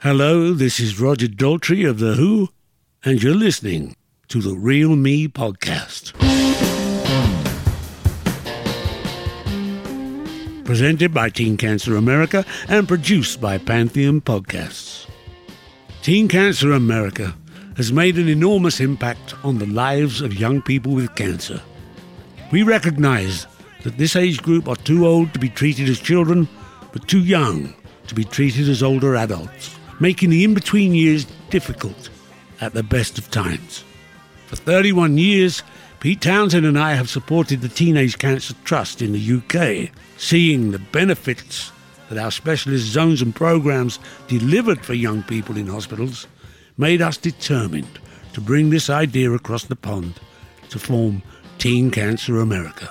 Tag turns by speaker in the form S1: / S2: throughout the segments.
S1: Hello, this is Roger Daltrey of The Who, and you're listening to the Real Me podcast. Presented by Teen Cancer America and produced by Pantheon Podcasts. Teen Cancer America has made an enormous impact on the lives of young people with cancer. We recognize that this age group are too old to be treated as children, but too young to be treated as older adults, making the in between years difficult at the best of times. For 31 years, Pete Townshend and I have supported the Teenage Cancer Trust in the UK, seeing the benefits that our specialist zones and programs delivered for young people in hospitals made us determined to bring this idea across the pond to form Teen Cancer America.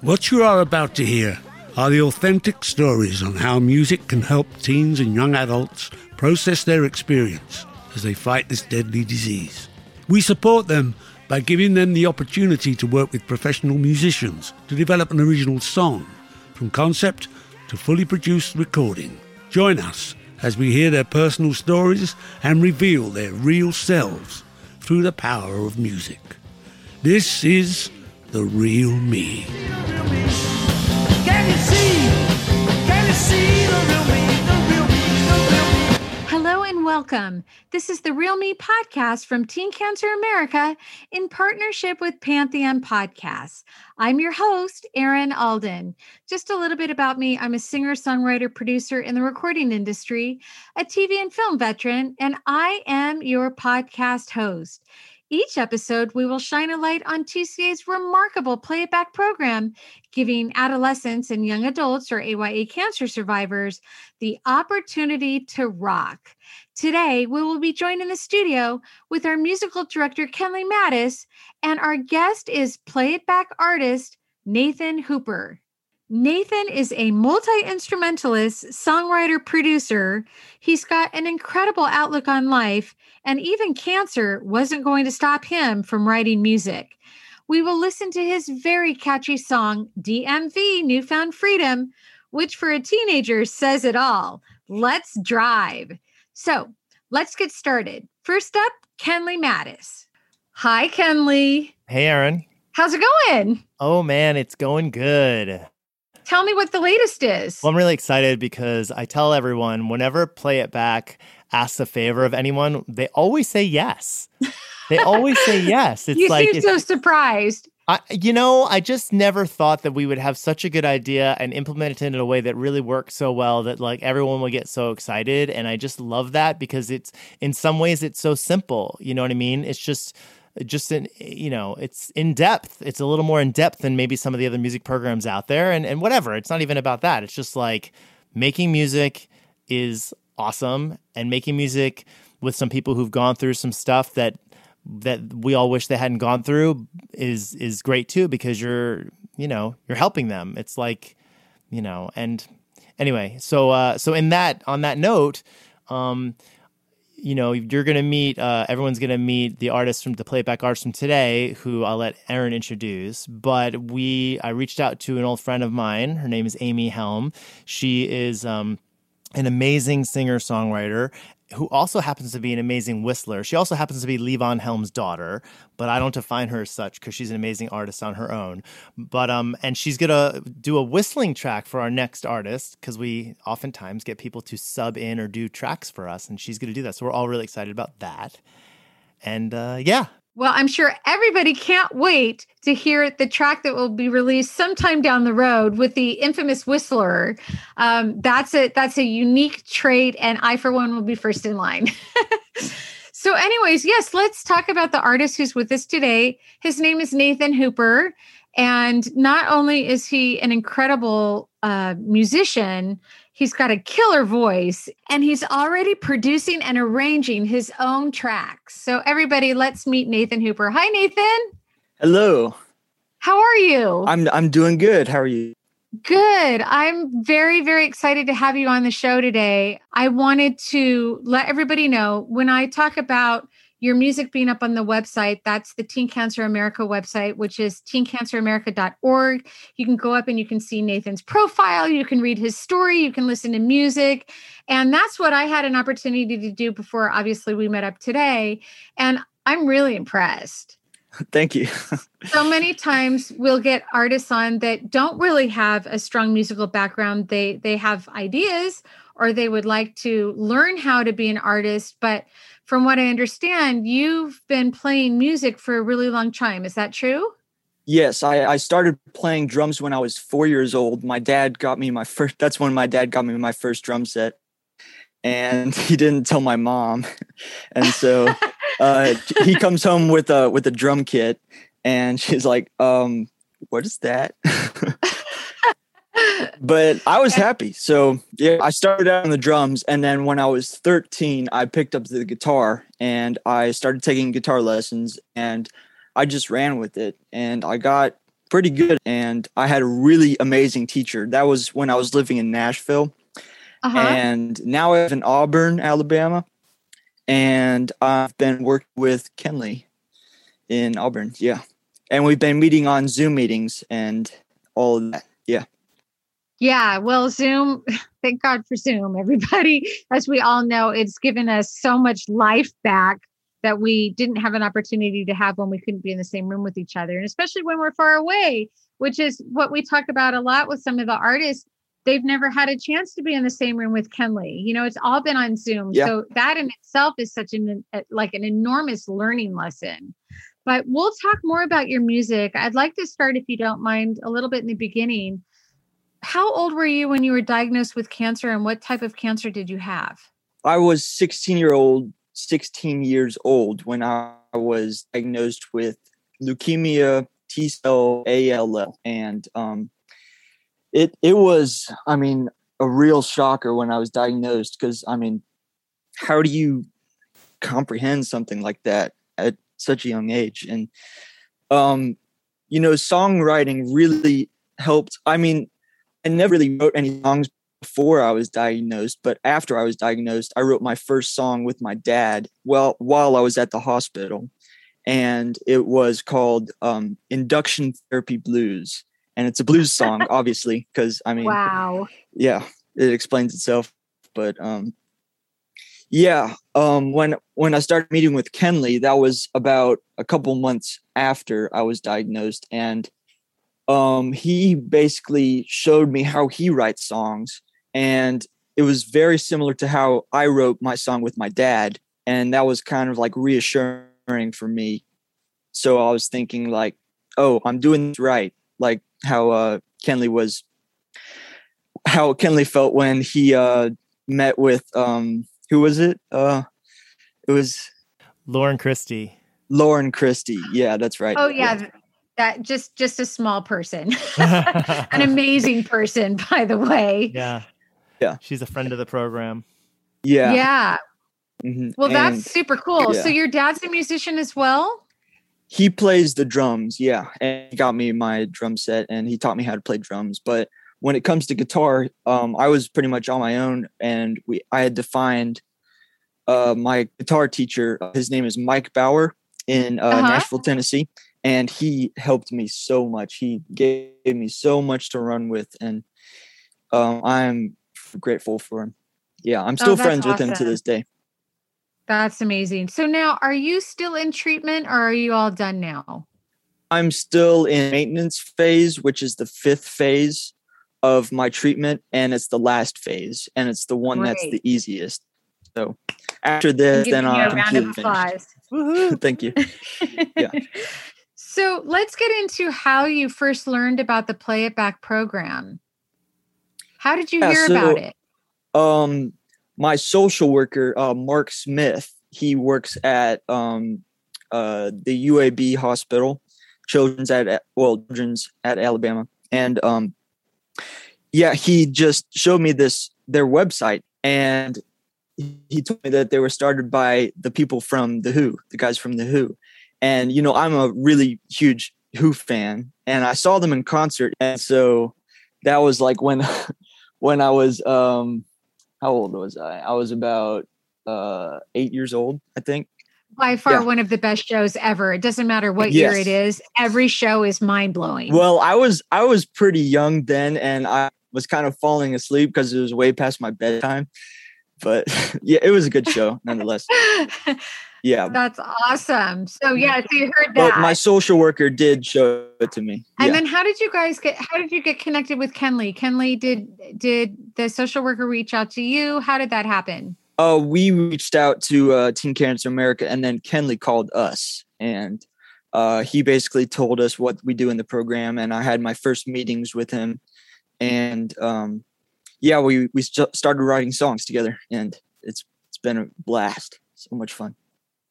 S1: What you are about to hear are the authentic stories on how music can help teens and young adults process their experience as they fight this deadly disease. We support them by giving them the opportunity to work with professional musicians to develop an original song from concept to fully produced recording. Join us as we hear their personal stories and reveal their real selves through the power of music. This is The Real Me.
S2: Hello and welcome. This is the Real Me podcast from Teen Cancer America in partnership with Pantheon Podcasts. I'm your host, Erin Alden. Just a little bit about me I'm a singer, songwriter, producer in the recording industry, a TV and film veteran, and I am your podcast host. Each episode, we will shine a light on TCA's remarkable playback program, giving adolescents and young adults or AYA cancer survivors the opportunity to rock. Today, we will be joined in the studio with our musical director, Kenley Mattis, and our guest is playback artist Nathan Hooper. Nathan is a multi instrumentalist, songwriter, producer. He's got an incredible outlook on life, and even cancer wasn't going to stop him from writing music. We will listen to his very catchy song, DMV Newfound Freedom, which for a teenager says it all. Let's drive. So let's get started. First up, Kenley Mattis. Hi, Kenley.
S3: Hey, Erin.
S2: How's it going?
S3: Oh, man, it's going good.
S2: Tell me what the latest is.
S3: Well, I'm really excited because I tell everyone whenever Play It Back asks a favor of anyone, they always say yes. They always say yes. It's
S2: you
S3: like
S2: seem so surprised.
S3: I, you know, I just never thought that we would have such a good idea and implement it in a way that really works so well that like everyone will get so excited. And I just love that because it's in some ways it's so simple. You know what I mean? It's just just in you know it's in depth. It's a little more in depth than maybe some of the other music programs out there and and whatever. It's not even about that. It's just like making music is awesome and making music with some people who've gone through some stuff that that we all wish they hadn't gone through is is great too because you're you know you're helping them. It's like you know and anyway so uh so in that on that note um you know, you're going to meet, uh, everyone's going to meet the artists from the playback artists from today, who I'll let Erin introduce. But we, I reached out to an old friend of mine. Her name is Amy Helm. She is um, an amazing singer songwriter. Who also happens to be an amazing whistler. She also happens to be Levon Helm's daughter, but I don't define her as such because she's an amazing artist on her own. But um, and she's gonna do a whistling track for our next artist because we oftentimes get people to sub in or do tracks for us, and she's gonna do that. So we're all really excited about that. And uh, yeah,
S2: well, I'm sure everybody can't wait to hear the track that will be released sometime down the road with the infamous whistler. Um, that's a that's a unique trait, and I, for one, will be first in line. so, anyways, yes, let's talk about the artist who's with us today. His name is Nathan Hooper, and not only is he an incredible uh, musician, He's got a killer voice and he's already producing and arranging his own tracks. So, everybody, let's meet Nathan Hooper. Hi, Nathan.
S4: Hello.
S2: How are you?
S4: I'm I'm doing good. How are you?
S2: Good. I'm very, very excited to have you on the show today. I wanted to let everybody know when I talk about your music being up on the website. That's the Teen Cancer America website, which is teencanceramerica.org. You can go up and you can see Nathan's profile, you can read his story, you can listen to music. And that's what I had an opportunity to do before, obviously, we met up today. And I'm really impressed.
S4: Thank you.
S2: so many times we'll get artists on that don't really have a strong musical background. They they have ideas or they would like to learn how to be an artist, but from what I understand, you've been playing music for a really long time. Is that true?
S4: Yes, I, I started playing drums when I was four years old. My dad got me my first, that's when my dad got me my first drum set. And he didn't tell my mom. And so uh, he comes home with a with a drum kit and she's like, um, what is that? But I was happy. So yeah, I started out on the drums, and then when I was 13, I picked up the guitar and I started taking guitar lessons, and I just ran with it, and I got pretty good. And I had a really amazing teacher. That was when I was living in Nashville, uh-huh. and now I live in Auburn, Alabama, and I've been working with Kenley in Auburn. Yeah, and we've been meeting on Zoom meetings and all of that. Yeah.
S2: Yeah, well, Zoom, thank God for Zoom, everybody. As we all know, it's given us so much life back that we didn't have an opportunity to have when we couldn't be in the same room with each other. And especially when we're far away, which is what we talk about a lot with some of the artists. They've never had a chance to be in the same room with Kenley. You know, it's all been on Zoom. Yeah. So that in itself is such an uh, like an enormous learning lesson. But we'll talk more about your music. I'd like to start, if you don't mind, a little bit in the beginning how old were you when you were diagnosed with cancer and what type of cancer did you have?
S4: I was 16 year old, 16 years old when I was diagnosed with leukemia T cell ALL. And um, it, it was, I mean, a real shocker when I was diagnosed because, I mean, how do you comprehend something like that at such a young age? And, um, you know, songwriting really helped. I mean, I never really wrote any songs before I was diagnosed, but after I was diagnosed, I wrote my first song with my dad. Well, while I was at the hospital, and it was called um, "Induction Therapy Blues," and it's a blues song, obviously, because I mean,
S2: wow,
S4: yeah, it explains itself. But um, yeah, um, when when I started meeting with Kenley, that was about a couple months after I was diagnosed, and um, he basically showed me how he writes songs. And it was very similar to how I wrote my song with my dad. And that was kind of like reassuring for me. So I was thinking, like, oh, I'm doing this right. Like how uh, Kenley was, how Kenley felt when he uh, met with, um, who was it? Uh, it was
S3: Lauren Christy.
S4: Lauren Christy. Yeah, that's right.
S2: Oh, yeah. yeah that just just a small person. An amazing person by the way.
S3: Yeah.
S4: Yeah.
S3: She's a friend of the program.
S4: Yeah.
S2: Yeah. Mm-hmm. well and, that's super cool. yeah. so your dad's a musician as well?
S4: He plays the drums yeah. And he got me my drum set and he taught me how to play drums. But when it comes to guitar um, i was pretty much on my own and we i had to find uh, my guitar teacher. His name is mike bauer in uh, uh-huh. nashville tennessee and he helped me so much. He gave me so much to run with, and um, I'm grateful for him. Yeah, I'm still oh, friends awesome. with him to this day.
S2: That's amazing. So now, are you still in treatment or are you all done now?
S4: I'm still in maintenance phase, which is the fifth phase of my treatment, and it's the last phase, and it's the one Great. that's the easiest. So after this, then I'll completely finish. Thank you.
S2: yeah. So let's get into how you first learned about the Play It Back program. How did you yeah, hear so, about it?
S4: Um, my social worker, uh, Mark Smith, he works at um, uh, the UAB hospital, children's at well, children's at Alabama, and um, yeah, he just showed me this their website, and he told me that they were started by the people from the Who, the guys from the Who, and you know I'm a really huge Who fan, and I saw them in concert, and so that was like when when I was um how old was I? I was about uh, eight years old, I think.
S2: By far, yeah. one of the best shows ever. It doesn't matter what yes. year it is. Every show is mind blowing.
S4: Well, I was I was pretty young then, and I was kind of falling asleep because it was way past my bedtime. But yeah, it was a good show nonetheless. Yeah.
S2: That's awesome. So yeah, so you heard that.
S4: But my social worker did show it to me.
S2: And yeah. then how did you guys get how did you get connected with Kenley? Kenley did did the social worker reach out to you? How did that happen?
S4: Oh, uh, we reached out to uh, Teen Cancer America and then Kenley called us and uh, he basically told us what we do in the program and I had my first meetings with him and um, yeah, we we st- started writing songs together and it's it's been a blast. So much fun.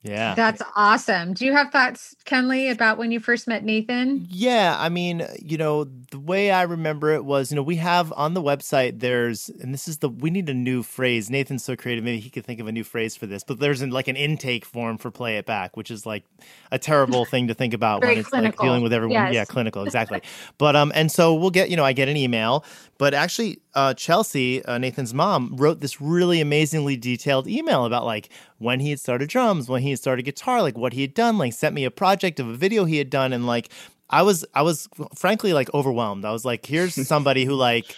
S3: Yeah.
S2: That's awesome. Do you have thoughts, Kenley, about when you first met Nathan?
S3: Yeah. I mean, you know, the way I remember it was, you know, we have on the website, there's, and this is the, we need a new phrase. Nathan's so creative. Maybe he could think of a new phrase for this, but there's an, like an intake form for Play It Back, which is like a terrible thing to think about when it's clinical. like dealing with everyone. Yes. Yeah, clinical. Exactly. but, um, and so we'll get, you know, I get an email, but actually, uh, Chelsea, uh, Nathan's mom, wrote this really amazingly detailed email about like when he had started drums, when he had started guitar, like what he had done, like sent me a project of a video he had done, and like I was, I was frankly like overwhelmed. I was like, here's somebody who like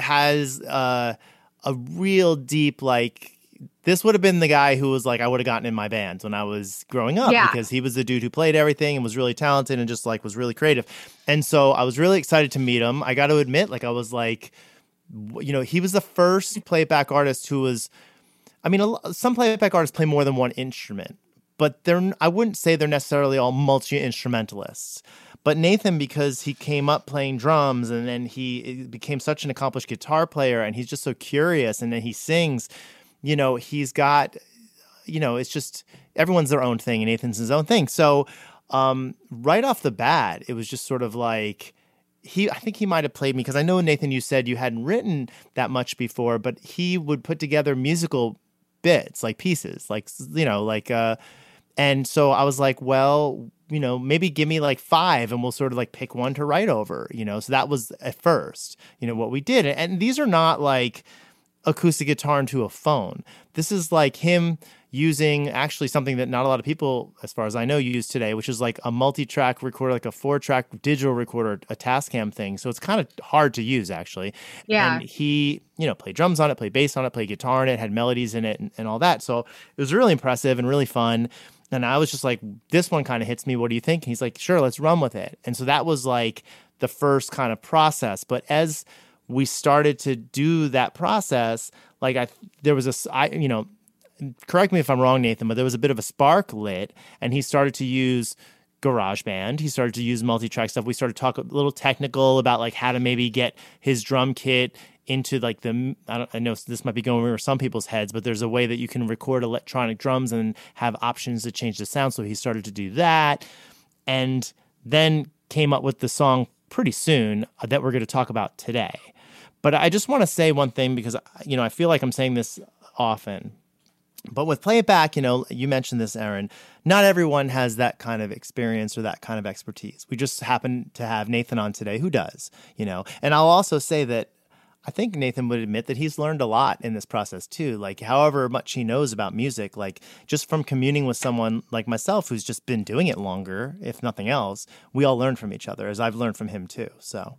S3: has uh, a real deep like this would have been the guy who was like I would have gotten in my bands when I was growing up yeah. because he was the dude who played everything and was really talented and just like was really creative. And so I was really excited to meet him. I got to admit like I was like you know, he was the first playback artist who was I mean, some playback artists play more than one instrument, but they're I wouldn't say they're necessarily all multi-instrumentalists. But Nathan, because he came up playing drums and then he became such an accomplished guitar player and he's just so curious and then he sings, you know, he's got, you know, it's just everyone's their own thing and Nathan's his own thing. So um, right off the bat, it was just sort of like, he I think he might have played me because I know Nathan you said you hadn't written that much before, but he would put together musical bits, like pieces, like you know, like uh and so I was like, well, you know, maybe give me like five and we'll sort of like pick one to write over, you know. So that was at first, you know, what we did. And these are not like acoustic guitar into a phone. This is like him using actually something that not a lot of people, as far as I know, use today, which is like a multi-track recorder, like a four-track digital recorder, a Tascam thing. So it's kind of hard to use actually.
S2: Yeah.
S3: And he, you know, played drums on it, played bass on it, played guitar on it, had melodies in it, and, and all that. So it was really impressive and really fun. And I was just like, this one kind of hits me. What do you think? And he's like, sure, let's run with it. And so that was like the first kind of process. But as we started to do that process, like I, there was a, I, you know, correct me if I'm wrong, Nathan, but there was a bit of a spark lit, and he started to use GarageBand. He started to use multi-track stuff. We started to talk a little technical about like how to maybe get his drum kit into like the I, I know this might be going over some people's heads, but there's a way that you can record electronic drums and have options to change the sound. So he started to do that, and then came up with the song pretty soon uh, that we're going to talk about today. But I just want to say one thing because you know I feel like I'm saying this often, but with play it back, you know, you mentioned this, Erin. Not everyone has that kind of experience or that kind of expertise. We just happen to have Nathan on today who does, you know. And I'll also say that I think Nathan would admit that he's learned a lot in this process too. Like, however much he knows about music, like just from communing with someone like myself who's just been doing it longer, if nothing else, we all learn from each other, as I've learned from him too. So,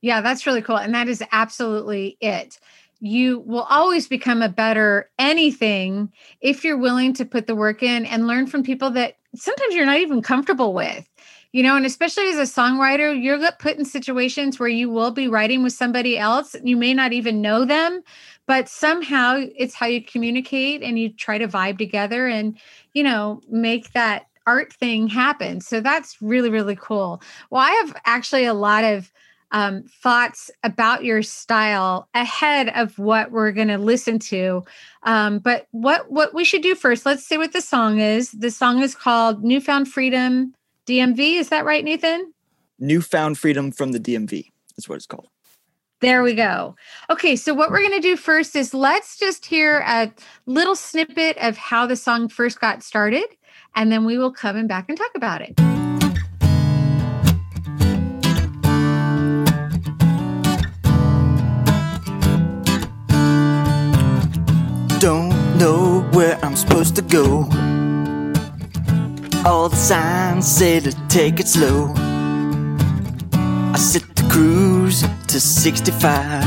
S2: yeah, that's really cool. And that is absolutely it you will always become a better anything if you're willing to put the work in and learn from people that sometimes you're not even comfortable with you know and especially as a songwriter you're put in situations where you will be writing with somebody else. You may not even know them but somehow it's how you communicate and you try to vibe together and you know make that art thing happen. So that's really really cool. Well i have actually a lot of um, thoughts about your style ahead of what we're going to listen to. Um, but what what we should do first? Let's see what the song is. The song is called "Newfound Freedom DMV." Is that right, Nathan?
S4: Newfound Freedom from the DMV is what it's called.
S2: There we go. Okay, so what we're going to do first is let's just hear a little snippet of how the song first got started, and then we will come and back and talk about it.
S5: Don't know where I'm supposed to go. All the signs say to take it slow. I set the cruise to 65.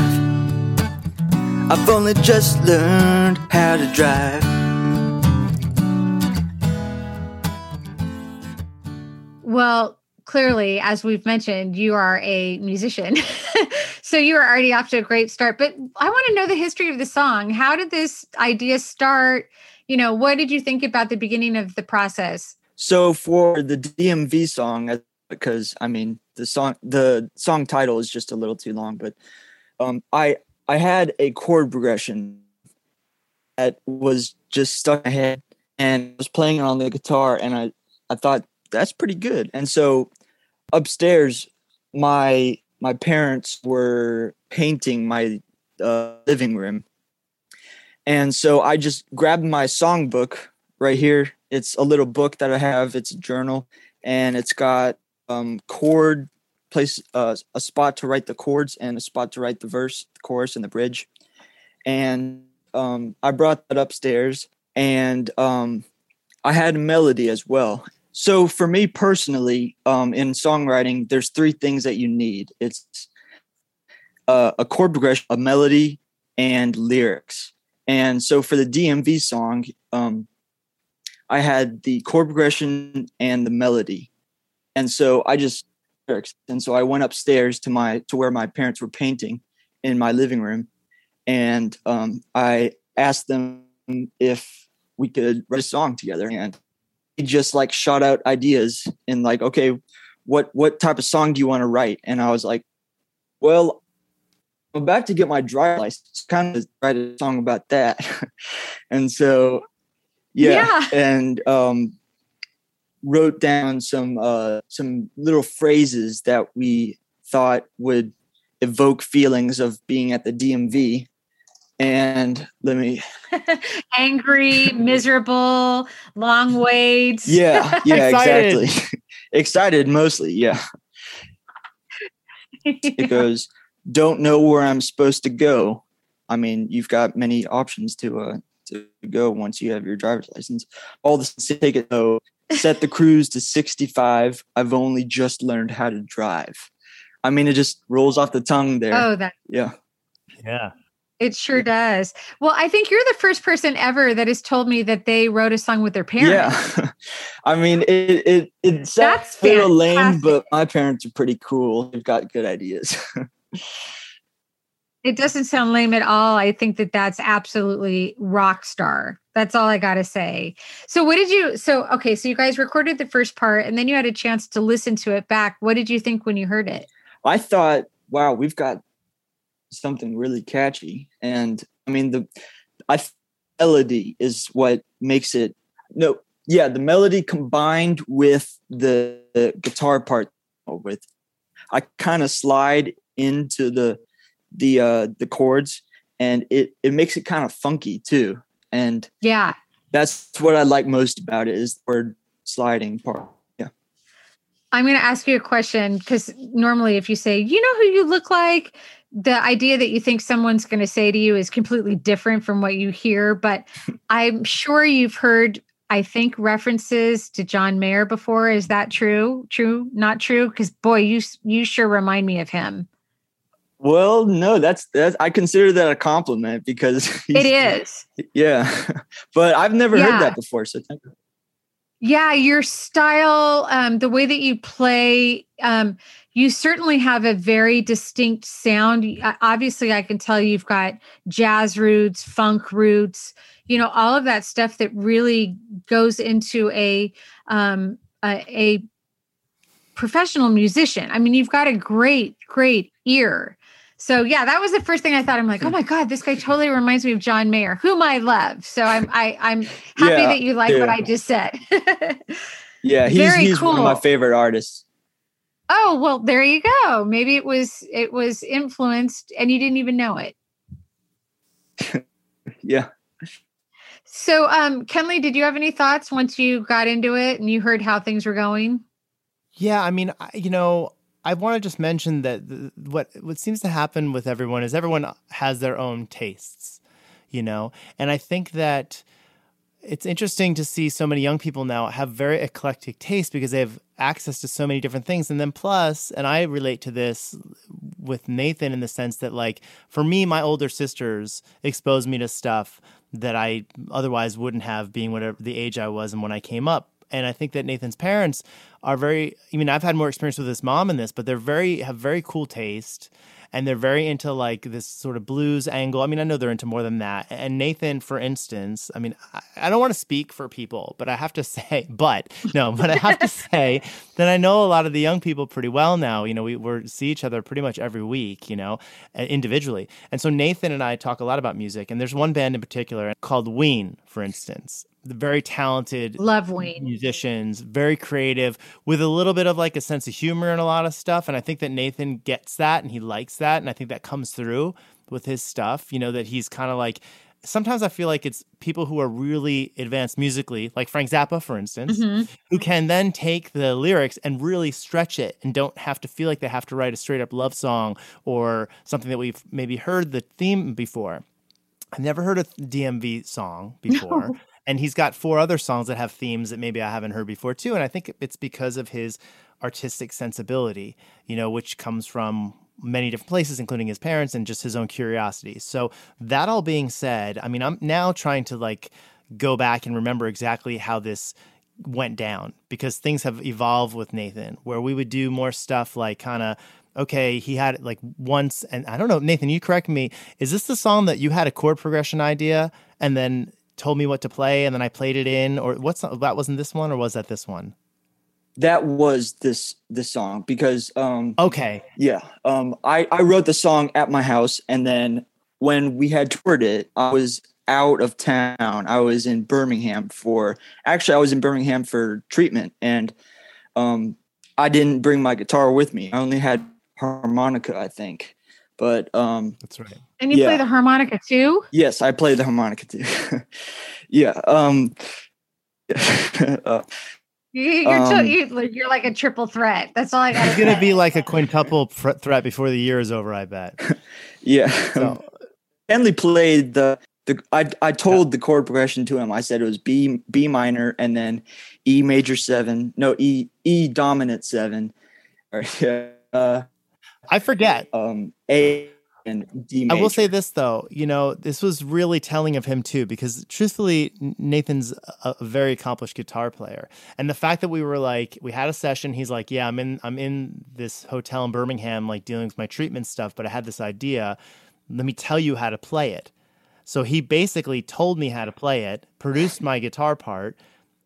S5: I've only just learned how to drive.
S2: Well, clearly, as we've mentioned, you are a musician. so you are already off to a great start. But I want to know the history of the song. How did this idea start? You know, what did you think about the beginning of the process?
S4: So for the DMV song, because I mean the song the song title is just a little too long, but um, I I had a chord progression that was just stuck in my head, and I was playing it on the guitar, and I I thought that's pretty good, and so upstairs my my parents were painting my uh, living room. And so I just grabbed my songbook right here. It's a little book that I have. It's a journal, and it's got um, chord place uh, a spot to write the chords and a spot to write the verse, the chorus, and the bridge. And um, I brought that upstairs, and um, I had a melody as well. So for me personally, um, in songwriting, there's three things that you need. It's uh, a chord progression, a melody, and lyrics. And so for the DMV song, um, I had the chord progression and the melody. And so I just lyrics. And so I went upstairs to my to where my parents were painting in my living room, and um, I asked them if we could write a song together. And just like shot out ideas and like, okay, what what type of song do you want to write? And I was like, well, I'm about to get my driver's license, kind of write a song about that. and so, yeah, yeah. and um, wrote down some uh, some little phrases that we thought would evoke feelings of being at the DMV and let me
S2: angry miserable long waits.
S4: Yeah yeah excited. exactly. Excited mostly yeah. yeah it goes don't know where i'm supposed to go. I mean you've got many options to uh to go once you have your driver's license. All the take it though. Set the cruise to 65 i've only just learned how to drive. I mean it just rolls off the tongue there.
S2: Oh that
S4: yeah.
S3: Yeah
S2: it sure does. Well, I think you're the first person ever that has told me that they wrote a song with their parents.
S4: Yeah. I mean, it it it sounds a little lame, but my parents are pretty cool. They've got good ideas.
S2: it doesn't sound lame at all. I think that that's absolutely rock star. That's all I got to say. So, what did you? So, okay, so you guys recorded the first part and then you had a chance to listen to it back. What did you think when you heard it?
S4: I thought, wow, we've got something really catchy. And I mean, the I melody is what makes it. No, yeah, the melody combined with the, the guitar part with I kind of slide into the the uh the chords and it it makes it kind of funky too. And
S2: yeah,
S4: that's what I like most about it is the word sliding part. Yeah.
S2: I'm going to ask you a question because normally, if you say, you know who you look like, the idea that you think someone's going to say to you is completely different from what you hear but i'm sure you've heard i think references to john mayer before is that true true not true because boy you you sure remind me of him
S4: Well, no, that's that's I consider that a compliment because
S2: it is.
S4: Yeah, but I've never
S2: Yeah.
S4: heard that before. So thank you.
S2: Yeah, your style, um, the way that you play, um, you certainly have a very distinct sound. Uh, Obviously, I can tell you've got jazz roots, funk roots, you know, all of that stuff that really goes into a um, a, a professional musician. I mean, you've got a great, great ear. So yeah, that was the first thing I thought. I'm like, oh my god, this guy totally reminds me of John Mayer, whom I love. So I'm I, I'm happy
S4: Yeah,
S2: that you like what. I just said.
S4: Yeah, he's
S2: Very
S4: he's one of my favorite artists.
S2: Oh well, there you go. Maybe it was it was influenced and you didn't even know it.
S4: Yeah.
S2: So um Kenley, did you have any thoughts once you got into it and you heard how things were going?
S3: Yeah, I mean, I, you know, I want to just mention that the, what what seems to happen with everyone is everyone has their own tastes, you know, and I think that it's interesting to see so many young people now have very eclectic taste because they have access to so many different things, and then plus, and I relate to this with Nathan in the sense that, like, for me, my older sisters exposed me to stuff that I otherwise wouldn't have, being whatever the age I was and when I came up. And I think that Nathan's parents are very. I mean, I've had more experience with his mom in this, but they're very have very cool taste, and they're very into like this sort of blues angle. I mean, I know they're into more than that. And Nathan, for instance, I mean, I, I don't want to speak for people, but I have to say, but no, but I have to say that I know a lot of the young people pretty well now. You know, we we see each other pretty much every week. You know, individually, and so Nathan and I talk a lot about music. And there's one band in particular called Ween, for instance. The very talented
S2: Love Wayne.
S3: musicians, very creative, with a little bit of like a sense of humor and a lot of stuff. And I think that Nathan gets that and he likes that. And I think that comes through with his stuff, you know, that he's kind of like, sometimes I feel like it's people who are really advanced musically, like Frank Zappa, for instance, mm-hmm. who can then take the lyrics and really stretch it and don't have to feel like they have to write a straight up love song or something that we've maybe heard the theme before. I've never heard a DMV song before. And he's got four other songs that have themes that maybe I haven't heard before too. And I think it's because of his artistic sensibility, you know, which comes from many different places, including his parents and just his own curiosity. So that all being said, I mean, I'm now trying to like go back and remember exactly how this went down because things have evolved with Nathan, where we would do more stuff like kind of okay, he had like once, and I don't know, Nathan, you correct me. Is this the song that you had a chord progression idea and then told me what to play, and then I played it in, or what's that? Wasn't this one, or was that this one?
S4: That was this this song because um
S3: Okay,
S4: yeah um I I wrote the song at my house and then when we had toured it I was out of town I was in Birmingham for actually I was in Birmingham for treatment and um I didn't bring my guitar with me I only had harmonica I think but um
S3: that's right.
S2: And you play the harmonica too?
S4: Yes, I play the harmonica too. yeah. Um uh,
S2: You, you're,
S4: Um,
S2: you, you're like a triple threat. That's all I got
S3: It's gonna be like a quintuple fr- threat before the year is over. I bet.
S4: yeah.
S3: So
S4: Kenley played the the I I told the chord progression to him. I said it was B B minor and then E major seven. No, E E dominant seven. Or yeah, uh
S3: I forget.
S4: um A and D
S3: I
S4: major.
S3: will say this though, you know, this was really telling of him too, because truthfully, Nathan's a, a very accomplished guitar player, and the fact that we were like, we had a session. He's like, "Yeah, I'm in, I'm in this hotel in Birmingham, like dealing with my treatment stuff, but I had this idea. Let me tell you how to play it." So he basically told me how to play it, produced my guitar part.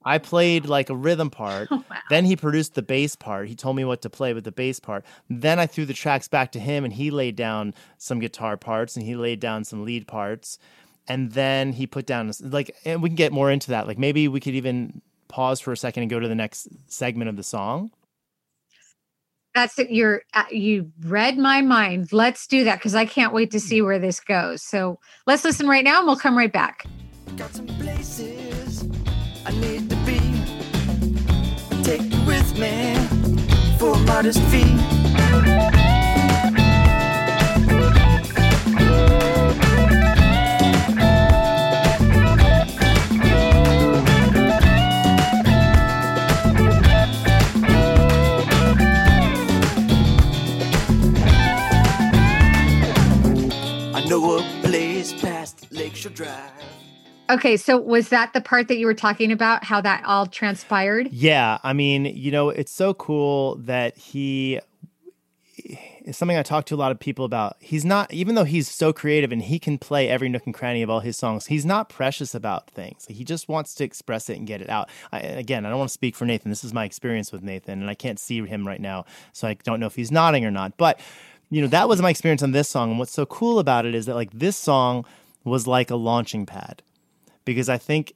S3: I played like a rhythm part. Then he produced the bass part. He told me what to play with the bass part. Then I threw the tracks back to him and he laid down some guitar parts and he laid down some lead parts. And then he put down like and we can get more into that. Like maybe we could even pause for a second and go to the next segment of the song.
S2: That's it. You're uh, you read my mind. Let's do that because I can't wait to see where this goes. So let's listen right now, and we'll come right back.
S5: Got some places I need to be take you with me for a modest fee. I know a place past Lakeshore Drive.
S2: Okay, so was that the part that you were talking about? How that all transpired?
S3: Yeah, I mean, you know, it's so cool that he is something I talk to a lot of people about. He's not, even though he's so creative and he can play every nook and cranny of all his songs, he's not precious about things. He just wants to express it and get it out. I, again, I don't want to speak for Nathan. This is my experience with Nathan, and I can't see him right now, so I don't know if he's nodding or not. But, you know, that was my experience on this song. And what's so cool about it is that, like, this song was like a launching pad because I think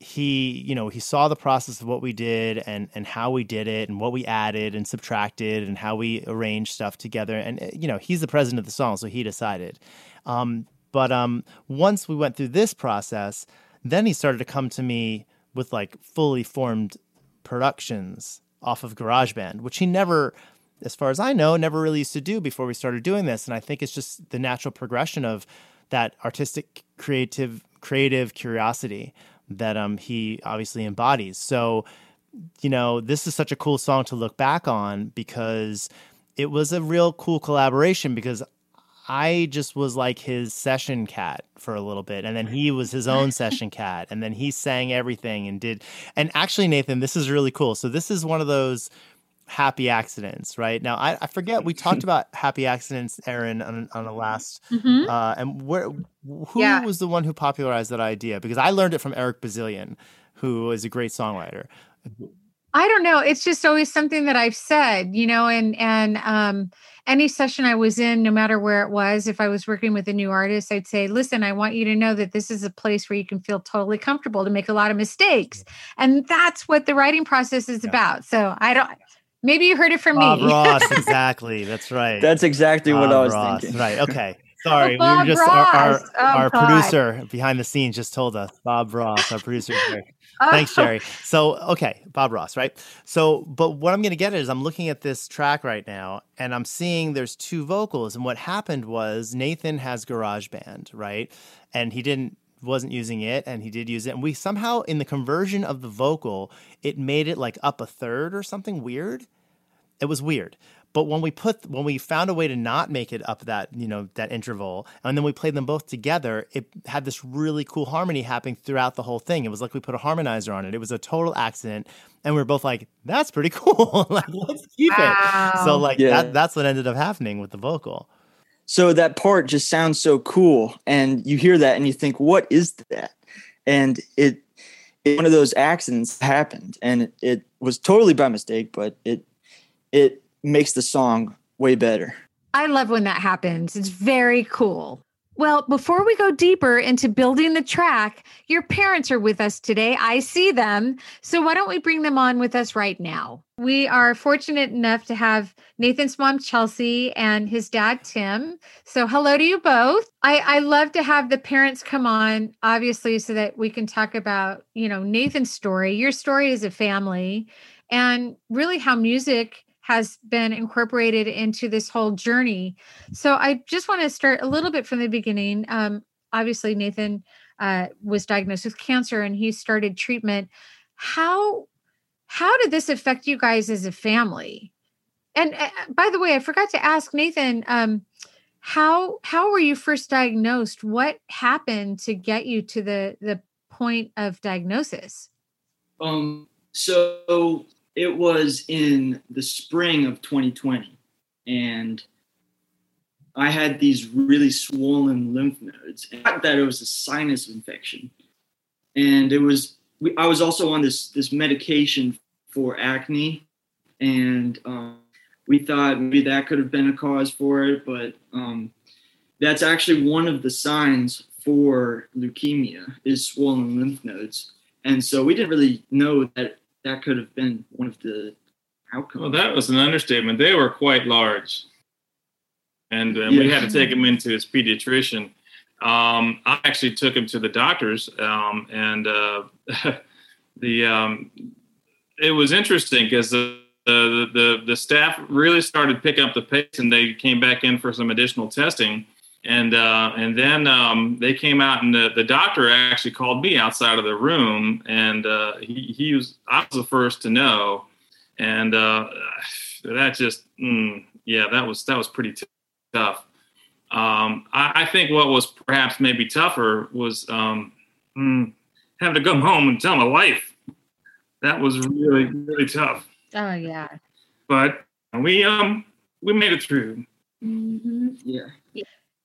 S3: he you know he saw the process of what we did and and how we did it and what we added and subtracted and how we arranged stuff together. And uh, you know he's the president of the song so he decided. Um, but um, once we went through this process then he started to come to me with like fully formed productions off of GarageBand which he never as far as I know never really used to do before we started doing this. And I think it's just the natural progression of that artistic creative creative curiosity that um, he obviously embodies. So, you know, this is such a cool song to look back on because it was a real cool collaboration because I just was like his session cat for a little bit, and then he was his own session cat, and then he sang everything and did. And actually, Nathan, this is really cool. So this is one of those happy accidents, right? Now, I, I forget we talked about happy accidents, Erin, on, on the last, mm-hmm. uh, and where who yeah. was the one who popularized that idea? Because I learned it from Eric Bazilian, who is a great songwriter.
S2: I don't know. It's just always something that I've said, you know, and and um, any session I was in, no matter where it was, if I was working with a new artist, I'd say, "Listen, I want you to know that this is a place where you can feel totally comfortable to make a lot of mistakes," and that's what the writing process is yeah. about. So I don't. Maybe you heard it from
S3: Bob
S2: me.
S3: Ross, exactly. That's right.
S4: That's exactly Bob what I was
S3: Ross.
S4: thinking.
S3: Right. Okay. Sorry,
S2: oh, we were just
S3: our, our, oh, our producer behind the scenes just told us Bob Ross, our producer. Oh. Thanks, Jerry. So, okay, Bob Ross, right? So, but what I'm going to get is I'm looking at this track right now and I'm seeing there's two vocals. And what happened was Nathan has GarageBand, right? And he didn't wasn't using it and he did use it. And we somehow in the conversion of the vocal it made it like up a third or something weird. It was weird. But when we put when we found a way to not make it up that you know that interval and then we played them both together it had this really cool harmony happening throughout the whole thing. It was like we put a harmonizer on it. It was a total accident and we are both like that's pretty cool. Like let's keep wow. it. So like yeah. that, that's what ended up happening with the vocal
S4: so that part just sounds so cool. And you hear that and you think, what is that? And it, it one of those accidents happened and it, it was totally by mistake, but it it makes the song way better.
S2: I love when that happens. It's very cool. Well, before we go deeper into building the track, your parents are with us today. I see them. So why don't we bring them on with us right now? We are fortunate enough to have Nathan's mom, Chelsea, and his dad, Tim. So hello to you both. I, I love to have the parents come on, obviously, so that we can talk about, you know, Nathan's story, your story as a family, and really how music has been incorporated into this whole journey. So I just want to start a little bit from the beginning. Um, obviously, Nathan uh, was diagnosed with cancer and he started treatment. How how did this affect you guys as a family? And uh, by the way, I forgot to ask Nathan. Um, how how were you first diagnosed? What happened to get you to the the point of diagnosis?
S4: Um. So it was in the spring of 2020 and i had these really swollen lymph nodes thought that it was a sinus infection. And it was i was also on this this medication for acne and um, we thought maybe that could have been a cause for it but um, that's actually one of the signs for leukemia is swollen lymph nodes. And so we didn't really know that that could have been one of the outcomes.
S6: Well, that was an understatement. They were quite large, and uh, yeah. we had to take him into his pediatrician. Um, I actually took him to the doctors, um, and uh, the um, it was interesting because the, the the the staff really started picking up the pace, and they came back in for some additional testing and uh, and then um, they came out and the, the doctor actually called me outside of the room and uh, he, he was I was the first to know and uh, that just mm, yeah that was that was pretty t- tough um, I, I, think what was perhaps maybe tougher was um, mm, having to come home and tell my wife. That was really really tough.
S2: Oh yeah.
S6: But we um we made it through.
S4: Mm-hmm. Yeah.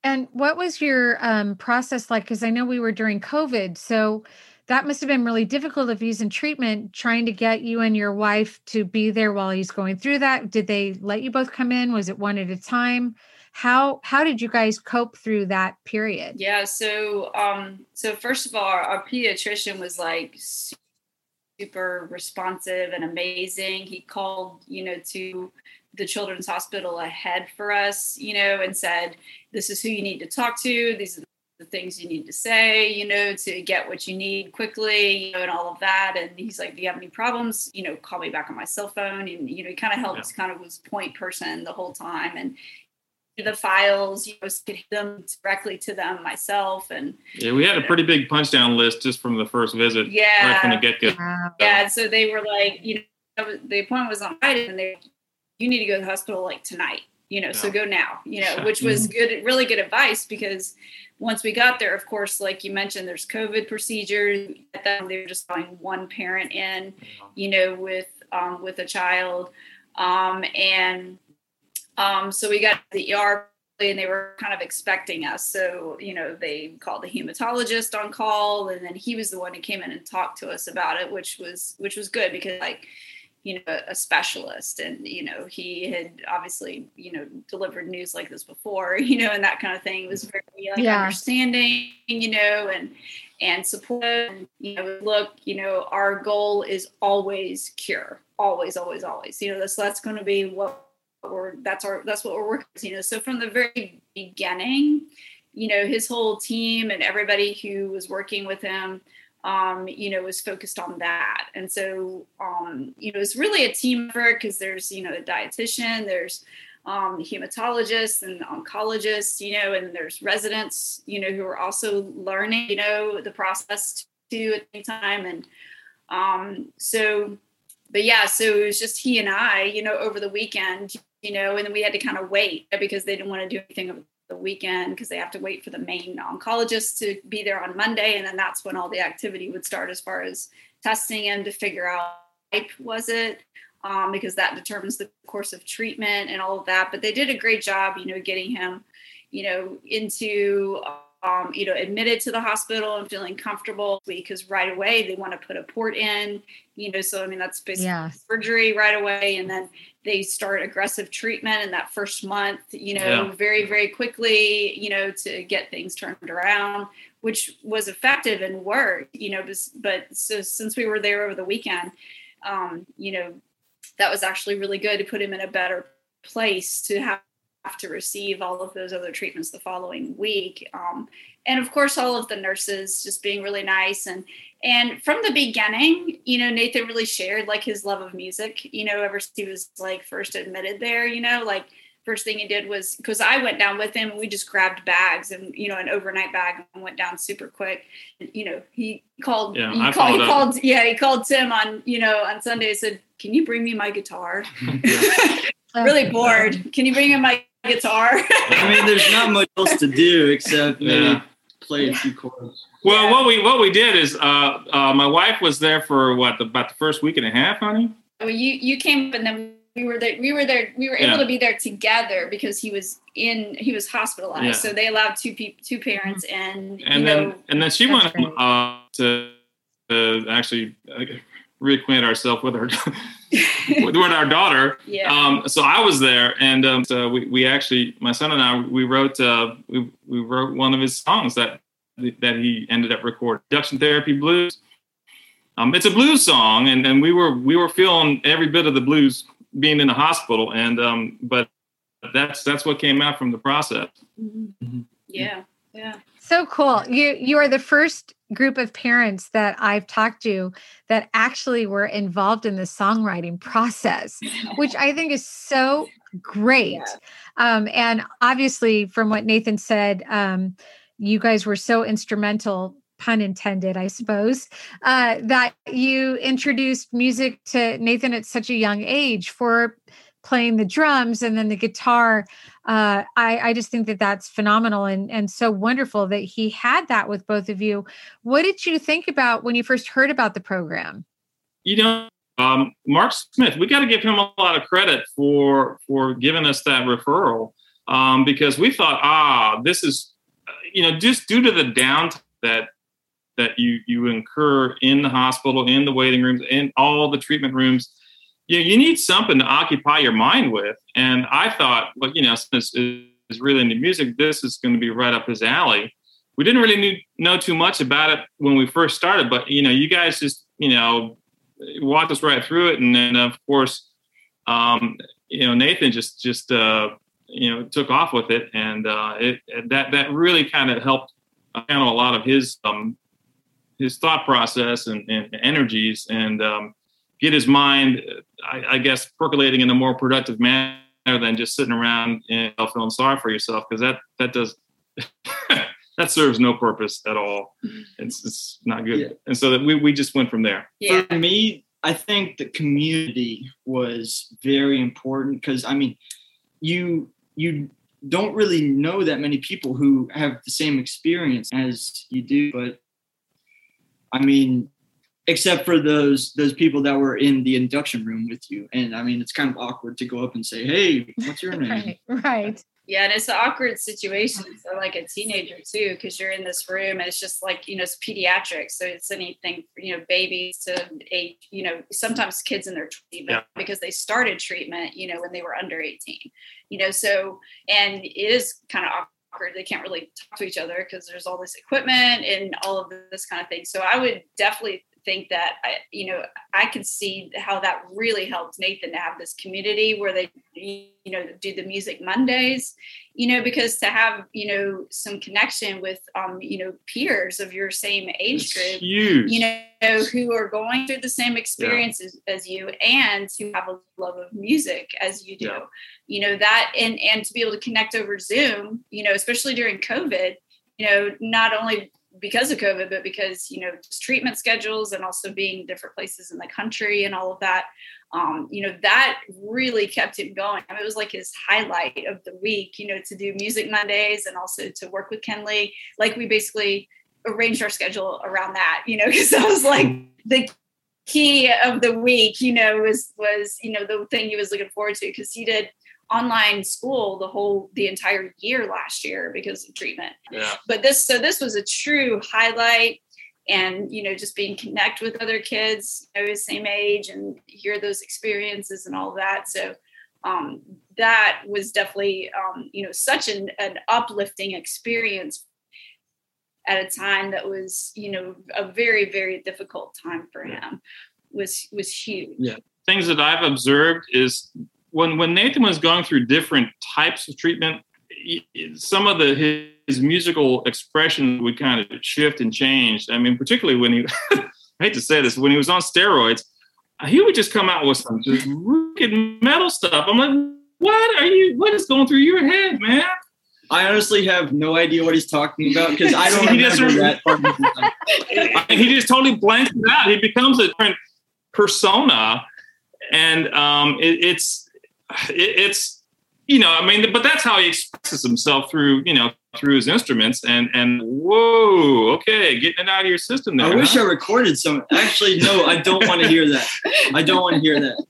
S2: And what was your um, process like? Because I know we were during COVID, so that must have been really difficult if he's in treatment, trying to get you and your wife to be there while he's going through that. Did they let you both come in? Was it one at a time? How how did you guys cope through that period?
S7: Yeah, so um, so first of all, our, our pediatrician was like super responsive and amazing. He called, you know, to the children's hospital ahead for us, you know, and said, this is who you need to talk to. These are the things you need to say, you know, to get what you need quickly, you know, and all of that. And he's like, do you have any problems? You know, call me back on my cell phone. And, you know, he kind of helped, yeah. kind of was point person the whole time. And the files, you know, could hit them directly to them myself. And
S6: yeah, we had a pretty big punch down list just from the first visit.
S7: Yeah.
S6: Right from the get go.
S7: Yeah. So they were like, you know, the appointment was on Friday and they you need to go to the hospital like tonight you know yeah. so go now you know which was mm-hmm. good really good advice because once we got there of course like you mentioned there's covid procedures at that they were just calling one parent in you know with um, with a child um, and um, so we got the ER and they were kind of expecting us. So, you know, they called the hematologist on call and then he was the one who came in and talked to us about it, which was which was good because like you know a specialist. And you know he had obviously you know delivered news like this before you know and that kind of thing. It was very like yeah. understanding you know and and support and, you know look you know our goal is always cure always always always. You know so that's going to be what we're that's our that's what we're working you know. So from the very beginning you know his whole team and everybody who was working with him um, you know, was focused on that. And so, um, you know, it's really a team effort because there's, you know, a dietitian, there's um, hematologists and oncologists, you know, and there's residents, you know, who are also learning, you know, the process too at the time. And um, so, but yeah, so it was just he and I, you know, over the weekend, you know, and then we had to kind of wait because they didn't want to do anything the weekend because they have to wait for the main oncologist to be there on Monday. And then that's when all the activity would start as far as testing him to figure out type was it, um, because that determines the course of treatment and all of that. But they did a great job, you know, getting him, you know, into um, you know, admitted to the hospital and feeling comfortable because right away they want to put a port in, you know, so I mean, that's basically yeah. surgery right away. And then they start aggressive treatment in that first month, you know, yeah. very, very quickly, you know, to get things turned around, which was effective and worked, you know, but, but so since we were there over the weekend, um, you know, that was actually really good to put him in a better place to have have to receive all of those other treatments the following week. Um, and of course, all of the nurses just being really nice and and from the beginning, you know, Nathan really shared like his love of music. You know, ever since he was like first admitted there, you know, like first thing he did was because I went down with him and we just grabbed bags and you know an overnight bag and went down super quick. You know, he called.
S6: Yeah,
S7: he, called, he called. Yeah, he called Tim on you know on Sunday. Said, "Can you bring me my guitar?" really bored. Can you bring him my guitar.
S4: I mean, there's not much else to do except maybe yeah. play a few chords.
S6: Well, yeah. what we what we did is, uh, uh, my wife was there for what about the first week and a half, honey.
S7: Well, you you came and then we were there. We were there. We were able yeah. to be there together because he was in. He was hospitalized, so they allowed two people, two parents, and
S6: and then know, and then she went uh, to, to actually uh, reacquaint ourselves with our with our daughter.
S7: Yeah.
S6: Um, so I was there, and um, so we, we actually, my son and I, we wrote uh, we we wrote one of his songs that that he ended up recording, Induction Therapy Blues. Um, it's a blues song, and, and we were we were feeling every bit of the blues being in the hospital, and um, but that's that's what came out from the process.
S7: Mm-hmm. Mm-hmm. Yeah, yeah.
S2: So cool. You you are the first group of parents that I've talked to that actually were involved in the songwriting process, which I think is so great. Yeah. Um, and obviously, from what Nathan said, um, you guys were so instrumental pun intended, I suppose, uh, that you introduced music to Nathan at such a young age for playing the drums and then the guitar. Uh, I, I just think that that's phenomenal and, and so wonderful that he had that with both of you. What did you think about when you first heard about the program?
S6: You know, um, Mark Smith, we got to give him a lot of credit for for giving us that referral um, because we thought, ah, this is, you know, just due to the downtime that that you you incur in the hospital, in the waiting rooms, in all the treatment rooms. You, you need something to occupy your mind with. And I thought, well, you know, since is really into music, this is going to be right up his alley. We didn't really know too much about it when we first started, but you know, you guys just you know walked us right through it, and then of course, um, you know, Nathan just just uh, you know took off with it, and uh, it that that really kind of helped handle a lot of his um, his thought process and, and energies and um, get his mind, I, I, guess, percolating in a more productive manner than just sitting around and feeling sorry for yourself because that that does that serves no purpose at all. Mm-hmm. It's it's not good. Yeah. And so that we we just went from there.
S4: Yeah. For me, I think the community was very important because I mean, you you don't really know that many people who have the same experience as you do, but I mean, except for those those people that were in the induction room with you. And I mean, it's kind of awkward to go up and say, "Hey, what's your name?"
S2: right, right.
S7: Yeah, and it's an awkward situation for like a teenager too, because you're in this room and it's just like you know it's pediatrics, so it's anything you know babies to age, you know sometimes kids in their 20s yeah. because they started treatment you know when they were under 18, you know so and it is kind of awkward. They can't really talk to each other because there's all this equipment and all of this kind of thing. So I would definitely think that I, you know I can see how that really helped Nathan to have this community where they you know do the music Mondays, you know because to have you know some connection with um you know peers of your same age group, you know who are going through the same experiences yeah. as you and who have a love of music as you do, yeah. you know that and and to be able to connect over Zoom, you know especially during COVID, you know not only because of COVID, but because you know just treatment schedules and also being different places in the country and all of that. Um, you know that really kept him going. I mean, it was like his highlight of the week. You know, to do Music Mondays and also to work with Kenley. Like we basically arranged our schedule around that. You know, because that was like the key of the week. You know, was was you know the thing he was looking forward to because he did online school the whole the entire year last year because of treatment.
S6: Yeah.
S7: But this so this was a true highlight and you know just being connect with other kids you know, the same age and hear those experiences and all that so um, that was definitely um, you know such an, an uplifting experience at a time that was you know a very very difficult time for him was was huge
S6: yeah things that i've observed is when when Nathan was going through different types of treatment, some of the his, his musical expression would kind of shift and change. I mean, particularly when he, I hate to say this, when he was on steroids, he would just come out with some just wicked metal stuff. I'm like, what are you? What is going through your head, man?
S4: I honestly have no idea what he's talking about because I don't he remember that
S6: part. he just totally blanks it out. He becomes a different persona, and um, it, it's it, it's you know, I mean, but that's how he expresses himself through, you know, through his instruments and and whoa, okay, getting it out of your system there.
S4: I huh? wish I recorded some. Actually, no, I don't want to hear that. I don't want to hear that.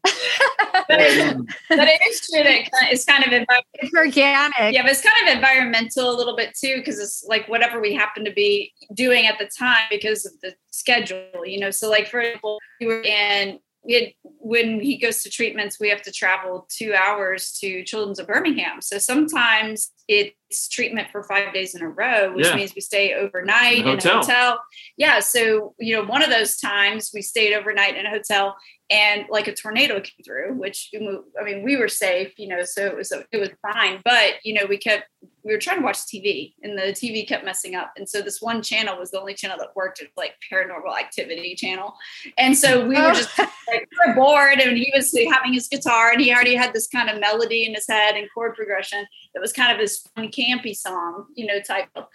S7: but, it, but it is true that it's kind of
S2: it's organic.
S7: Yeah, but it's kind of environmental a little bit too, because it's like whatever we happen to be doing at the time because of the schedule, you know. So, like for example, we were in it, when he goes to treatments, we have to travel two hours to Children's of Birmingham. So sometimes it's treatment for five days in a row, which yeah. means we stay overnight in a, in a hotel. Yeah. So, you know, one of those times we stayed overnight in a hotel and like a tornado came through, which I mean, we were safe, you know, so it was, it was fine, but you know, we kept we were trying to watch TV and the TV kept messing up. And so this one channel was the only channel that worked. It like paranormal activity channel. And so we were just oh. like, we were bored and he was having his guitar and he already had this kind of melody in his head and chord progression. That was kind of his fun campy song, you know, type of.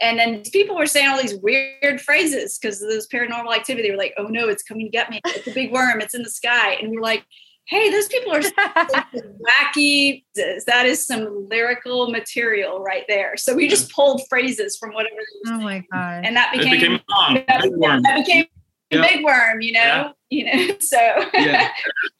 S7: And then people were saying all these weird phrases because of this paranormal activity. They were like, oh no, it's coming to get me. It's a big worm. It's in the sky. And we're like, hey, those people are wacky. That is some lyrical material right there. So we just pulled phrases from whatever.
S2: Oh my god!
S7: And that became,
S6: became
S7: that, that, became yeah. Big Worm. You know, yeah. you know. So
S4: yeah,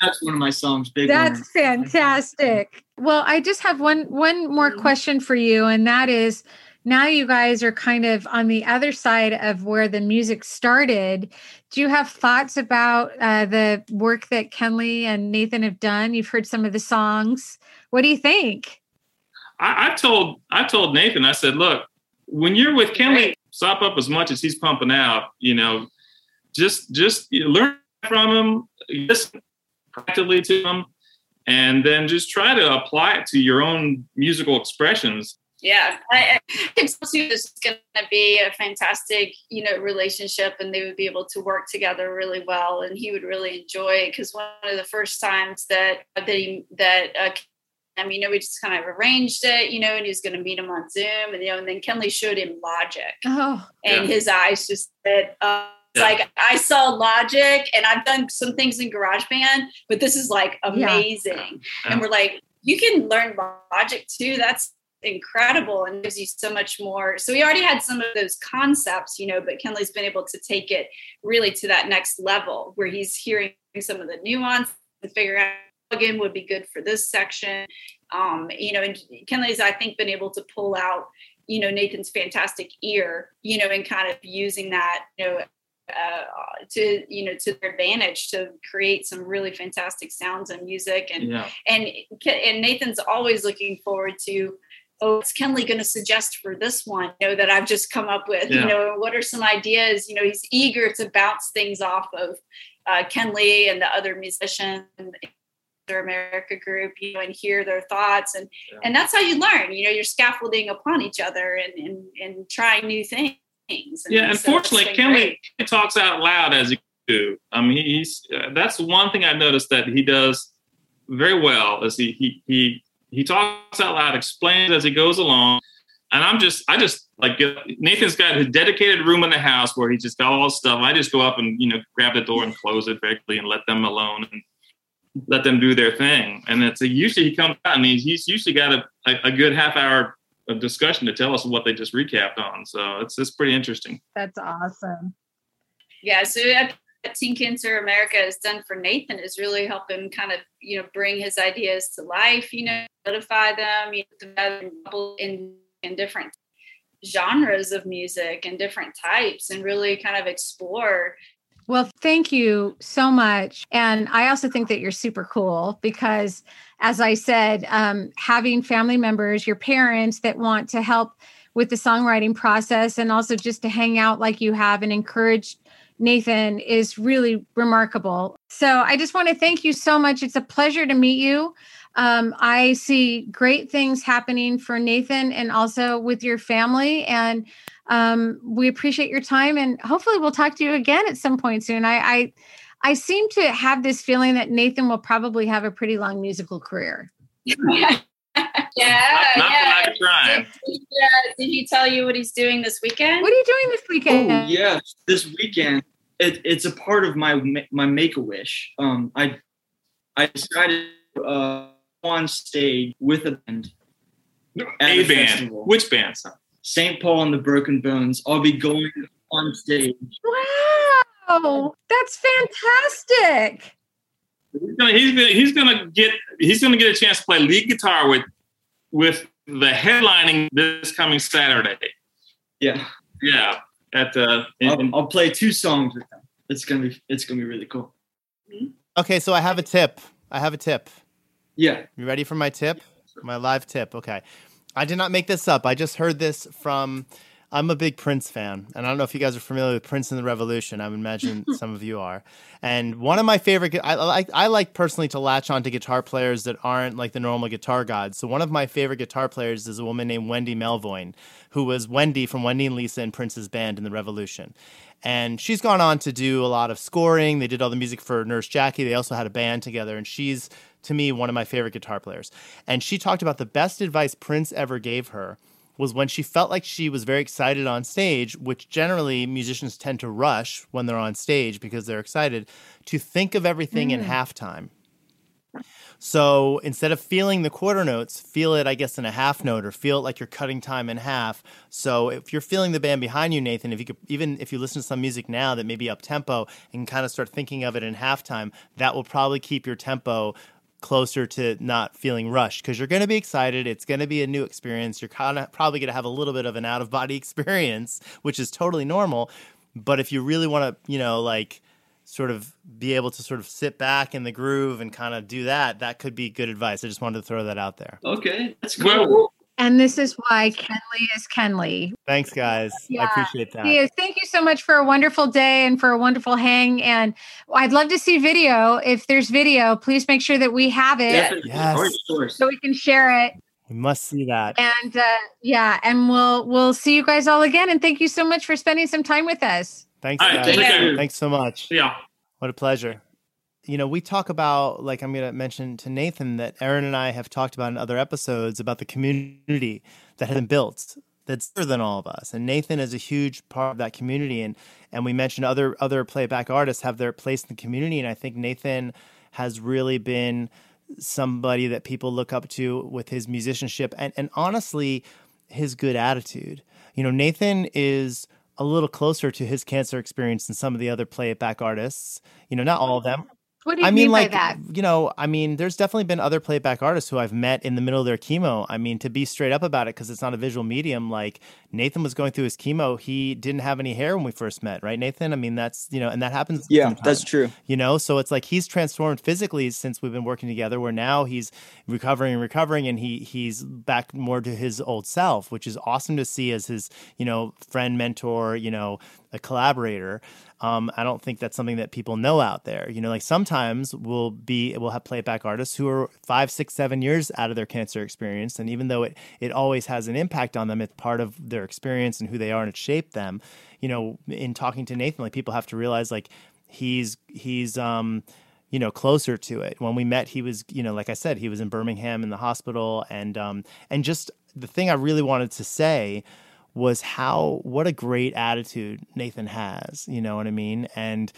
S4: that's one of my songs. Big
S2: That's
S4: Worm.
S2: fantastic. Well, I just have one one more mm-hmm. question for you, and that is now you guys are kind of on the other side of where the music started. Do you have thoughts about uh, the work that Kenley and Nathan have done? You've heard some of the songs. What do you think?
S6: I, I told I told Nathan. I said, look, when you're with Kenley, sop up as much as he's pumping out. You know, just just learn from him, listen practically to him, and then just try to apply it to your own musical expressions
S7: yeah, I, I think this is going to be a fantastic, you know, relationship, and they would be able to work together really well, and he would really enjoy it because one of the first times that that he that. Uh, I mean, you know, we just kind of arranged it, you know, and he was going to meet him on Zoom, and you know, and then Kenley showed him Logic,
S2: oh,
S7: and yeah. his eyes just said, uh, yeah. like I saw Logic, and I've done some things in GarageBand, but this is like amazing, yeah. and we're like, you can learn Logic too. That's incredible and gives you so much more. So we already had some of those concepts, you know, but Kenley's been able to take it really to that next level where he's hearing some of the nuance and figuring out plugin would be good for this section. Um, you know, and Kenley's I think been able to pull out, you know, Nathan's fantastic ear, you know, and kind of using that, you know, uh, to you know to their advantage to create some really fantastic sounds and music and yeah. and and Nathan's always looking forward to oh, what's Kenley going to suggest for this one, you know, that I've just come up with? Yeah. You know, what are some ideas? You know, he's eager to bounce things off of uh, Kenley and the other musicians their America group, you know, and hear their thoughts. And yeah. and that's how you learn. You know, you're scaffolding upon each other and and, and trying new things. And
S6: yeah, unfortunately, Kenley talks out loud as he do. I mean, he's uh, that's one thing I noticed that he does very well. Is he he he he talks out loud, explains as he goes along. And I'm just, I just like Nathan's got his dedicated room in the house where he just got all stuff. I just go up and you know grab the door and close it quickly and let them alone and let them do their thing. And it's a, usually he comes out and he's, he's usually got a, a, a good half hour of discussion to tell us what they just recapped on. So it's it's pretty interesting.
S2: That's awesome.
S7: Yeah. So Teen Cancer America has done for Nathan is really help him kind of, you know, bring his ideas to life, you know, solidify them, you know, in, in different genres of music and different types and really kind of explore
S2: well, thank you so much. And I also think that you're super cool because, as I said, um, having family members, your parents that want to help with the songwriting process and also just to hang out like you have and encourage Nathan is really remarkable. So I just want to thank you so much. It's a pleasure to meet you. Um, I see great things happening for Nathan and also with your family. And um, we appreciate your time. And hopefully, we'll talk to you again at some point soon. I, I, I seem to have this feeling that Nathan will probably have a pretty long musical career.
S7: yeah, not, not yeah. Did, did, uh, did, he tell you what he's doing this weekend?
S2: What are you doing this weekend?
S4: Oh, yes, this weekend it, it's a part of my my make a wish. Um, I I decided to, uh, on stage with a band.
S6: A band. Festival. Which band?
S4: St. Paul and the Broken Bones. I'll be going on stage.
S2: Wow, Oh, that's fantastic.
S6: He's gonna, he's gonna, he's gonna get he's gonna get a chance to play lead guitar with with the headlining this coming Saturday.
S4: Yeah.
S6: Yeah at the. In,
S4: I'll, I'll, play two songs with them. It's gonna be it's gonna be really cool. Mm-hmm.
S3: Okay, so I have a tip. I have a tip.
S4: Yeah.
S3: You ready for my tip? My live tip. Okay. I did not make this up. I just heard this from I'm a big Prince fan, and I don't know if you guys are familiar with Prince and the Revolution. I would imagine some of you are. And one of my favorite, I like, I like personally to latch on to guitar players that aren't like the normal guitar gods. So one of my favorite guitar players is a woman named Wendy Melvoin, who was Wendy from Wendy and Lisa in Prince's band in the Revolution. And she's gone on to do a lot of scoring. They did all the music for Nurse Jackie. They also had a band together, and she's to me one of my favorite guitar players. And she talked about the best advice Prince ever gave her was when she felt like she was very excited on stage, which generally musicians tend to rush when they're on stage because they're excited, to think of everything mm. in halftime. So instead of feeling the quarter notes, feel it, I guess, in a half note or feel it like you're cutting time in half. So if you're feeling the band behind you, Nathan, if you could, even if you listen to some music now that may be up tempo and kind of start thinking of it in halftime, that will probably keep your tempo closer to not feeling rushed because you're going to be excited. It's going to be a new experience. You're kind of probably going to have a little bit of an out of body experience, which is totally normal. But if you really want to, you know, like sort of be able to sort of sit back in the groove and kind of do that, that could be good advice. I just wanted to throw that out there.
S8: Okay, that's cool.
S2: And this is why Kenley is Kenley.
S3: Thanks, guys. Yeah. I appreciate that.
S2: Yes, thank you so much for a wonderful day and for a wonderful hang. And I'd love to see video. If there's video, please make sure that we have it.
S3: Yes.
S2: So we can share it.
S3: We must see that.
S2: And uh, yeah, and we'll we'll see you guys all again. And thank you so much for spending some time with us.
S3: Thanks, guys. Thank Thanks so much.
S6: Yeah.
S3: What a pleasure. You know, we talk about, like I'm going to mention to Nathan that Erin and I have talked about in other episodes about the community that has been built that's bigger than all of us. And Nathan is a huge part of that community. And and we mentioned other other playback artists have their place in the community. And I think Nathan has really been somebody that people look up to with his musicianship and, and honestly his good attitude. You know, Nathan is a little closer to his cancer experience than some of the other playback artists. You know, not all of them.
S2: What do you I mean, mean like, that?
S3: You know, I mean, there's definitely been other playback artists who I've met in the middle of their chemo. I mean, to be straight up about it, because it's not a visual medium, like Nathan was going through his chemo. He didn't have any hair when we first met, right, Nathan? I mean, that's, you know, and that happens.
S4: Yeah, that's true.
S3: You know, so it's like he's transformed physically since we've been working together, where now he's recovering and recovering and he he's back more to his old self, which is awesome to see as his, you know, friend, mentor, you know, a collaborator. Um, I don't think that's something that people know out there. You know, like sometimes we'll be we'll have playback artists who are five, six, seven years out of their cancer experience, and even though it it always has an impact on them, it's part of their experience and who they are, and it shaped them. You know, in talking to Nathan, like people have to realize like he's he's um you know closer to it when we met he was you know like i said he was in birmingham in the hospital and um and just the thing i really wanted to say was how what a great attitude Nathan has. You know what I mean? And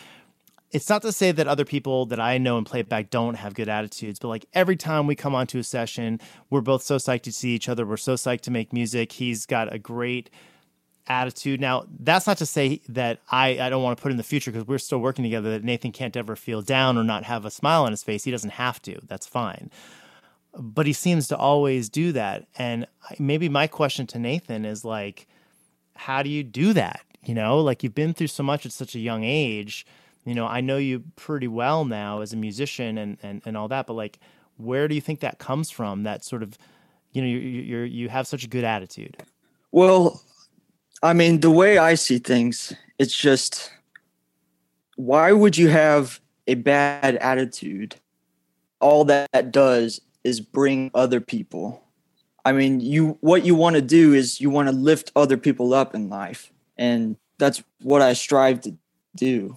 S3: it's not to say that other people that I know and play back don't have good attitudes, but like every time we come onto a session, we're both so psyched to see each other. We're so psyched to make music. He's got a great attitude. Now, that's not to say that I, I don't want to put in the future because we're still working together that Nathan can't ever feel down or not have a smile on his face. He doesn't have to. That's fine but he seems to always do that. And maybe my question to Nathan is like, how do you do that? You know, like you've been through so much at such a young age. You know, I know you pretty well now as a musician and, and, and all that, but like, where do you think that comes from? That sort of, you know, you you you have such a good attitude.
S4: Well, I mean, the way I see things, it's just, why would you have a bad attitude? All that does is bring other people. I mean, you what you want to do is you want to lift other people up in life, and that's what I strive to do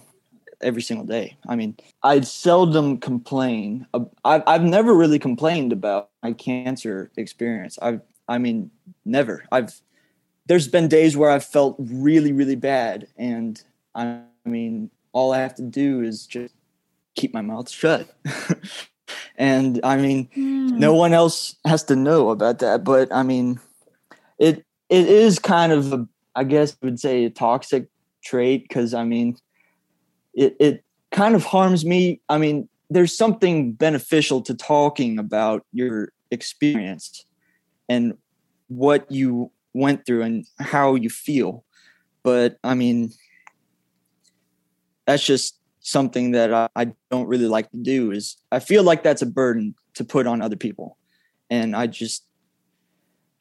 S4: every single day. I mean, I seldom complain. I've I've never really complained about my cancer experience. I've I mean, never. I've there's been days where I've felt really really bad, and I mean, all I have to do is just keep my mouth shut. and I mean, mm. no one else has to know about that. But I mean, it it is kind of a, I guess I would say a toxic trait because I mean, it it kind of harms me. I mean, there's something beneficial to talking about your experience and what you went through and how you feel. But I mean, that's just something that I, I don't really like to do is I feel like that's a burden to put on other people. And I just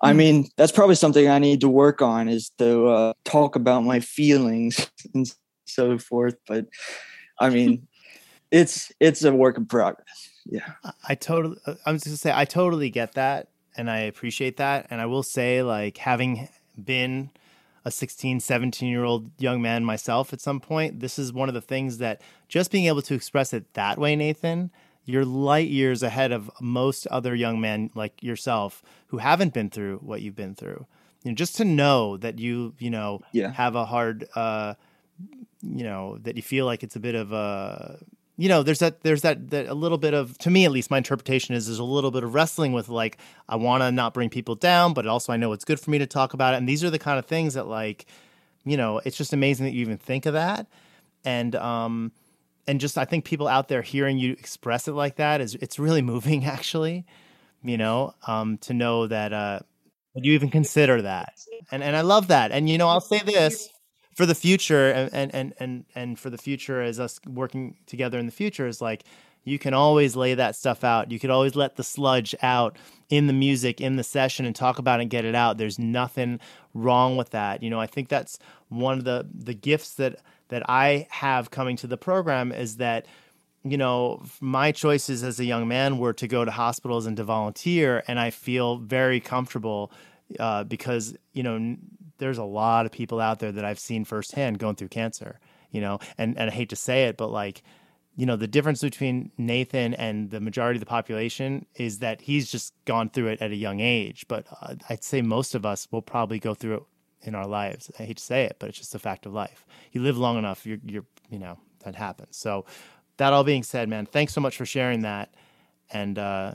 S4: I hmm. mean, that's probably something I need to work on is to uh, talk about my feelings and so forth. But I mean, it's it's a work in progress. Yeah,
S3: I totally. Uh, I'm just gonna say I totally get that, and I appreciate that. And I will say, like having been a 16, 17 year old young man myself at some point, this is one of the things that just being able to express it that way, Nathan, you're light years ahead of most other young men like yourself who haven't been through what you've been through. You know, just to know that you, you know,
S4: yeah.
S3: have a hard, uh, you know, that you feel like it's a bit of a, you know, there's that there's that, that a little bit of to me at least my interpretation is there's a little bit of wrestling with like I want to not bring people down, but also I know it's good for me to talk about it. And these are the kind of things that like, you know, it's just amazing that you even think of that. And um and just I think people out there hearing you express it like that is it's really moving actually, you know, um to know that uh you even consider that. And and I love that. And you know, I'll say this for the future and and and and for the future as us working together in the future is like you can always lay that stuff out. You could always let the sludge out in the music, in the session, and talk about it and get it out. There's nothing wrong with that. You know, I think that's one of the the gifts that that I have coming to the program is that you know my choices as a young man were to go to hospitals and to volunteer, and I feel very comfortable uh, because you know there's a lot of people out there that I've seen firsthand going through cancer, you know, and, and I hate to say it, but like, you know, the difference between Nathan and the majority of the population is that he's just gone through it at a young age. But uh, I'd say most of us will probably go through it in our lives. I hate to say it, but it's just a fact of life. You live long enough, you're, you're, you know, that happens. So, that all being said, man, thanks so much for sharing that. And uh,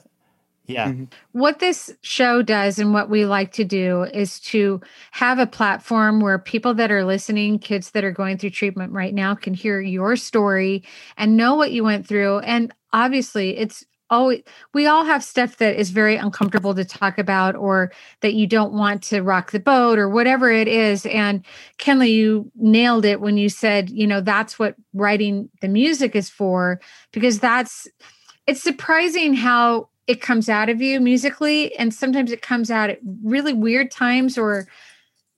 S3: yeah. Mm-hmm.
S2: What this show does and what we like to do is to have a platform where people that are listening, kids that are going through treatment right now, can hear your story and know what you went through. And obviously, it's always, we all have stuff that is very uncomfortable to talk about or that you don't want to rock the boat or whatever it is. And Kenley, you nailed it when you said, you know, that's what writing the music is for, because that's, it's surprising how it comes out of you musically and sometimes it comes out at really weird times or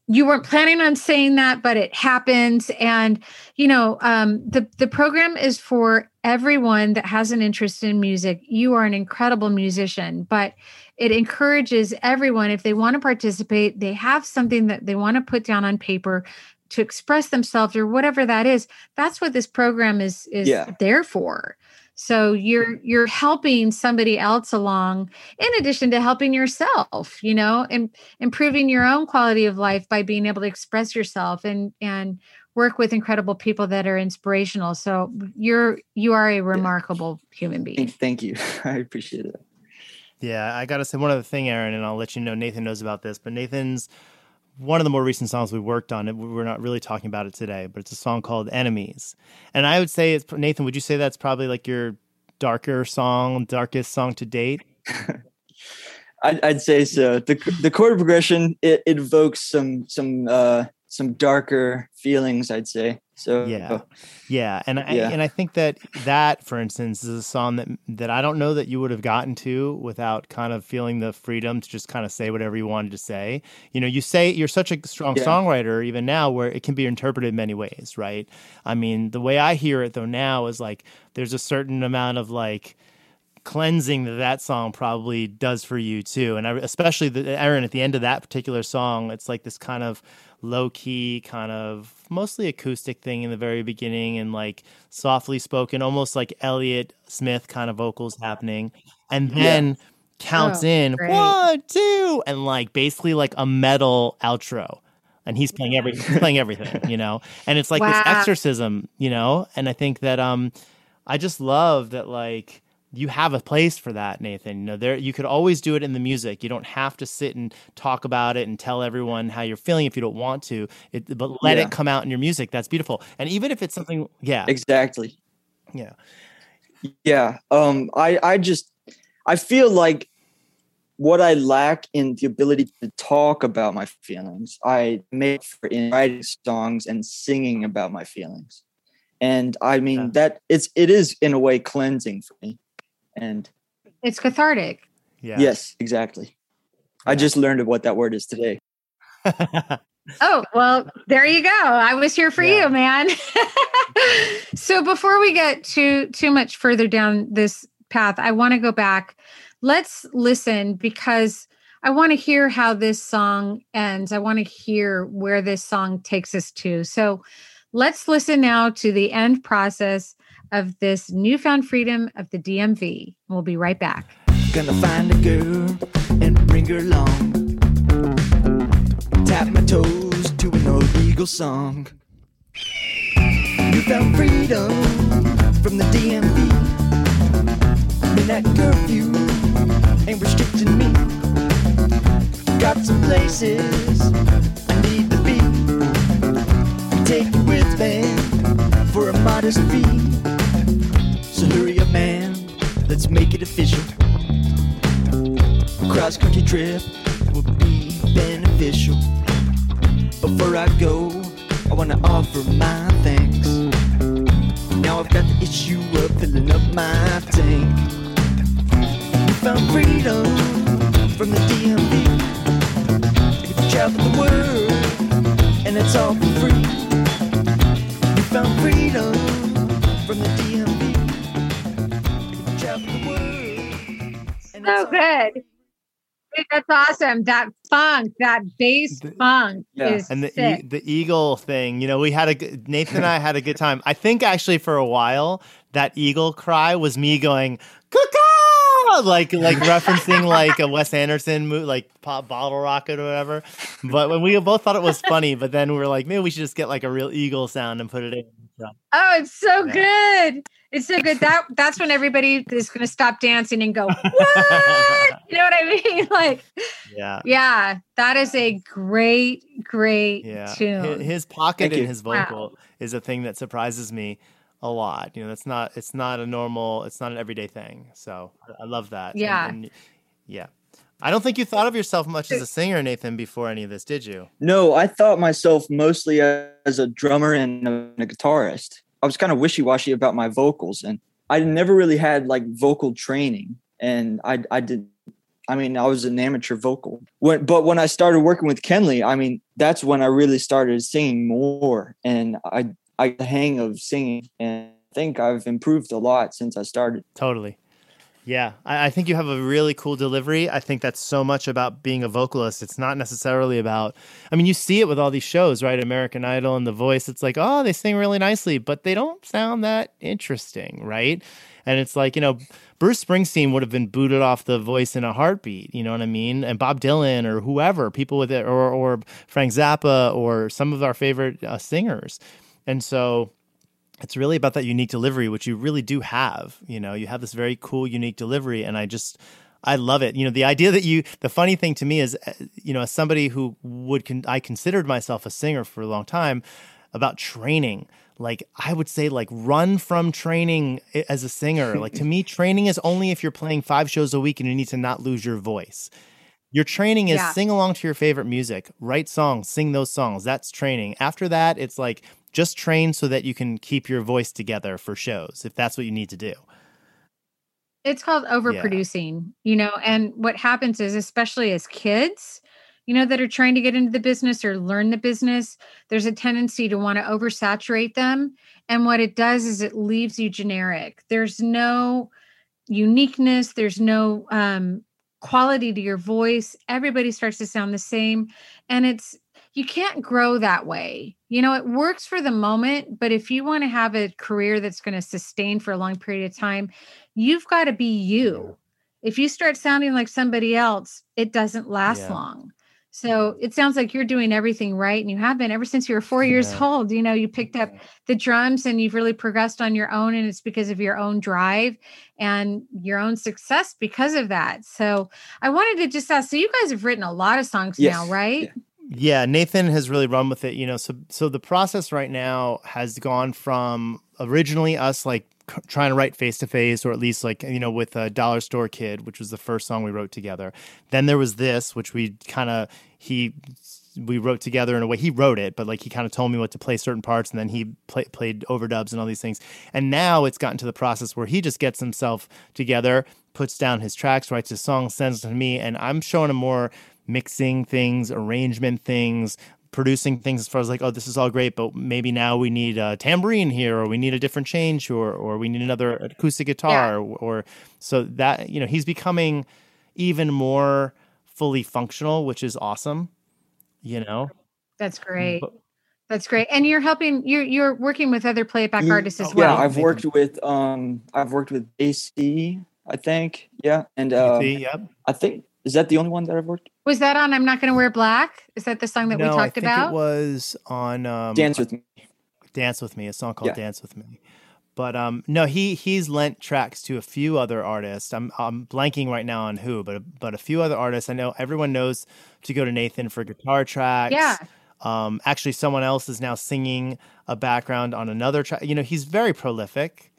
S2: you weren't planning on saying that but it happens. And you know um, the the program is for everyone that has an interest in music. You are an incredible musician but it encourages everyone if they want to participate they have something that they want to put down on paper to express themselves or whatever that is that's what this program is is yeah. there for so you're you're helping somebody else along in addition to helping yourself, you know, and improving your own quality of life by being able to express yourself and and work with incredible people that are inspirational. So you're you are a remarkable yeah. human being.
S4: Thank you. I appreciate it.
S3: Yeah, I got to say one other thing, Erin, and I'll let you know Nathan knows about this, but Nathan's one of the more recent songs we worked on. We're not really talking about it today, but it's a song called "Enemies," and I would say it's Nathan. Would you say that's probably like your darker song, darkest song to date?
S4: I'd, I'd, say so. the The chord progression it, it evokes some some uh, some darker feelings. I'd say. So
S3: yeah, yeah, and I yeah. and I think that that, for instance, is a song that that I don't know that you would have gotten to without kind of feeling the freedom to just kind of say whatever you wanted to say. You know, you say you're such a strong yeah. songwriter even now, where it can be interpreted many ways, right? I mean, the way I hear it though now is like there's a certain amount of like cleansing that that song probably does for you too, and I, especially the Aaron at the end of that particular song, it's like this kind of low key, kind of mostly acoustic thing in the very beginning and like softly spoken, almost like Elliott Smith kind of vocals happening. And then yeah. counts oh, in great. one, two, and like basically like a metal outro. And he's playing every he's playing everything, you know? And it's like wow. this exorcism, you know? And I think that um I just love that like you have a place for that, Nathan. You know, there you could always do it in the music. You don't have to sit and talk about it and tell everyone how you're feeling if you don't want to. It, but let yeah. it come out in your music. That's beautiful. And even if it's something, yeah,
S4: exactly.
S3: Yeah,
S4: yeah. Um, I I just I feel like what I lack in the ability to talk about my feelings, I make for in writing songs and singing about my feelings. And I mean yeah. that it's it is in a way cleansing for me and
S2: it's cathartic.
S4: Yeah. Yes, exactly. Yeah. I just learned what that word is today.
S2: oh, well, there you go. I was here for yeah. you, man. so before we get too too much further down this path, I want to go back. Let's listen because I want to hear how this song ends. I want to hear where this song takes us to. So let's listen now to the end process of this newfound freedom of the DMV. We'll be right back. Gonna find a girl and bring her along. Tap my toes to an old eagle song. Newfound freedom from
S5: the DMV. Curfew ain't restricting me. Got some places I need to be. Take you with me for a modest fee. So hurry up, man, let's make it official. A cross country trip would be beneficial. Before I go, I wanna offer my thanks. Now I've got the issue of filling up my tank. We found freedom from the DMV. We can travel the world, and it's all for free. We found freedom from the DMV.
S2: So good. That's awesome. That funk, that bass funk
S4: Yeah.
S2: is
S3: and the e- the eagle thing, you know, we had a Nathan and I had a good time. I think actually for a while that eagle cry was me going "Caw-caw!" like like referencing like a Wes Anderson movie, like Pop Bottle Rocket or whatever. But when we both thought it was funny, but then we were like, maybe we should just get like a real eagle sound and put it in. So,
S2: Oh, it's so good. It's so good. That that's when everybody is going to stop dancing and go, "What?" you know what I mean? Like,
S3: yeah.
S2: yeah, that is a great, great
S3: Yeah,
S2: tune.
S3: his pocket
S4: Thank
S3: and
S4: you.
S3: his
S2: Wow.
S3: vocal is a thing that surprises me a lot. You know, that's not it's not a normal, it's not an everyday thing. So I- I love that.
S2: Yeah.
S3: and- yeah. I don't think you thought of yourself much as a singer, Nathan, before any of this, did you?
S4: No, I thought myself mostly as a drummer and a guitarist. I was kind of wishy washy about my vocals, and I never really had like vocal training. And I, I did, I mean, I was an amateur vocal. When, but when I started working with Kenley, I mean, that's when I really started singing more, and I, I the hang of singing, and I think I've improved a lot since I started.
S3: Totally. Yeah, I, I think you have a really cool delivery. I think that's so much about being a vocalist. It's not necessarily about, I mean, you see it with all these shows, right? American Idol and The Voice. It's like, oh, they sing really nicely, but they don't sound that interesting, right? And it's like, you know, Bruce Springsteen would have been booted off The Voice in a heartbeat, you know what I mean? And Bob Dylan or whoever, people with it, or, or Frank Zappa or some of our favorite uh, singers. And so, it's really about that unique delivery which you really do have you know? You have this very cool unique delivery and i just i love it. You know the idea that you the funny thing to me is uh, you know as somebody who would con- i considered myself a singer for a long time about training like i would say like run from training as a singer. Like to me training is only if you're playing five shows a week and you need to not lose your voice your training is
S2: Yeah.
S3: sing along to your favorite music, write songs, sing those songs. That's training. After that, it's like just train so that you can keep your voice together for shows if that's what you need to do.
S2: it's called overproducing, you know, and what happens is, especially as kids, you know, that are trying to get into the business or learn the business, there's a tendency to want to oversaturate them. And what it does is it leaves you generic. There's no uniqueness, there's no um, quality to your voice. Everybody starts to sound the same. And it's, you can't grow that way. You know, it works for the moment, but if you want to have a career that's going to sustain for a long period of time, you've got to be you. If you start sounding like somebody else, it doesn't last
S3: Yeah.
S2: long. So it sounds like you're doing everything right. And you have been ever since you were four years
S3: Yeah.
S2: old. You know, you picked up the drums and you've really progressed on your own. And it's because of your own drive and your own success because of that. So I wanted to just ask so you guys have written a lot of songs
S4: Yes.
S2: now, right?
S4: Yeah.
S3: Yeah, Nathan has really run with it, you know. So so the process right now has gone from originally us like c- trying to write face to face or at least like you know with a dollar store kid which was the first song we wrote together. Then there was this which we kind of he we wrote together in a way he wrote it but like he kind of told me what to play certain parts and then he play, played overdubs and all these things. And now it's gotten to the process where he just gets himself together puts down his tracks writes his songs sends them to me and i'm showing him more mixing things arrangement things producing things as far as like, oh, this is all great, but maybe now we need a tambourine here, or we need a different change, or or we need another acoustic guitar, or, or so that you know he's becoming even more fully functional, which is awesome. You know,
S2: That's great.
S3: But-
S2: That's great. And you're helping you're you're working with other playback artists as well.
S4: Yeah, I've worked with um I've worked with AC, I think. Yeah. And uh,
S3: See, yep.
S4: I think is that the only one that I've worked?
S2: Was that on I'm Not Gonna Wear Black? Is that the song that
S3: no,
S2: we
S3: I
S2: talked
S3: think
S2: about?
S3: it was on um,
S4: Dance with me.
S3: Dance with Me, a song called
S4: Yeah.
S3: Dance with Me. but um, no, he he's lent tracks to a few other artists. I'm I'm blanking right now on who, but but a few other artists. I know everyone knows to go to Nathan for guitar tracks.
S2: Yeah.
S3: Um, actually, someone else is now singing a background on another track. You know, he's very prolific,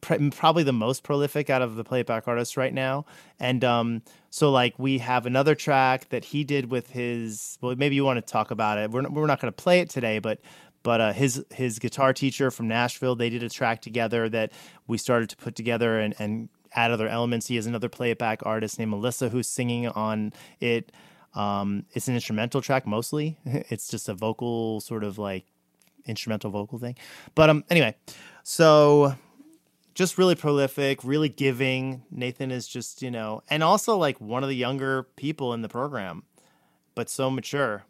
S3: probably the most prolific out of the playback artists right now. And um, so, like, we have another track that he did with his. Well, maybe you want to talk about it. We're we're not going to play it today, but but uh, his his guitar teacher from Nashville, they did a track together that we started to put together and, and add other elements. He has another playback artist named Melissa who's singing on it. Um, it's an instrumental track mostly. It's just a vocal sort of like instrumental vocal thing. But um, anyway, so just really prolific, really giving. Nathan is just you know, and also like one of the younger people in the program, but so mature.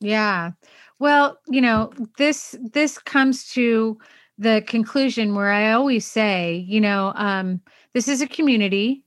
S2: Yeah. Well, you know, this this comes to the conclusion where I always say, you know, um, this is a community.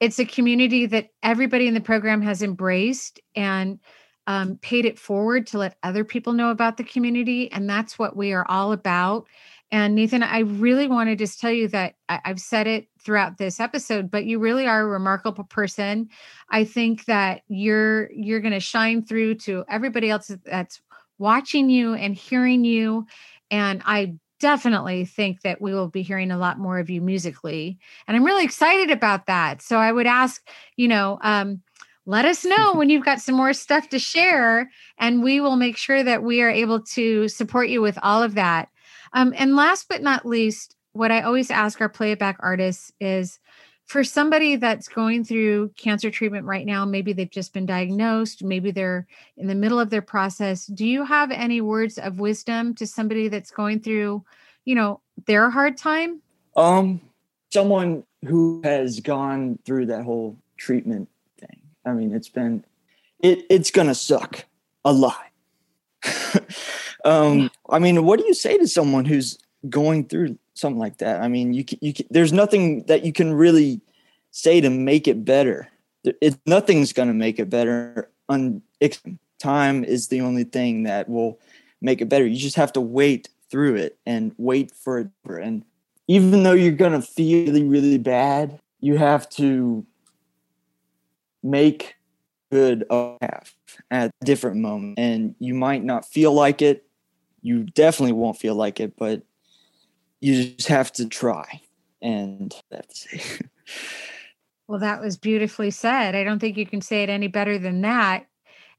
S2: It's a community that everybody in the program has embraced and um, paid it forward to let other people know about the community. And that's what we are all about. And Nathan, I really want to just tell you that I, have said it throughout this episode, but you really are a remarkable person. I think that you're you're going to shine through to everybody else that's watching you and hearing you. And I definitely think that we will be hearing a lot more of you musically. And I'm really excited about that. So I would ask, you know, um, let us know when you've got some more stuff to share, and we will make sure that we are able to support you with all of that. Um, and last but not least, what I always ask our playback artists is for somebody that's going through cancer treatment right now, maybe they've just been diagnosed, maybe they're in the middle of their process. Do you have any words of wisdom to somebody that's going through, you know, their hard time?
S4: Um, someone who has gone through that whole treatment thing. I mean, it's been it it's gonna suck a lot. um, I mean, what do you say to someone who's going through something like that? I mean, you can, you can, there's nothing that you can really say to make it better. It, nothing's going to make it better. Un, time is the only thing that will make it better. You just have to wait through it and wait for it. And even though you're going to feel really, really bad, you have to make good of at different moments. And you might not feel like it. You definitely won't feel like it, but you just have to try. And that's it.
S2: well, that was beautifully said. I don't think you can say it any better than that.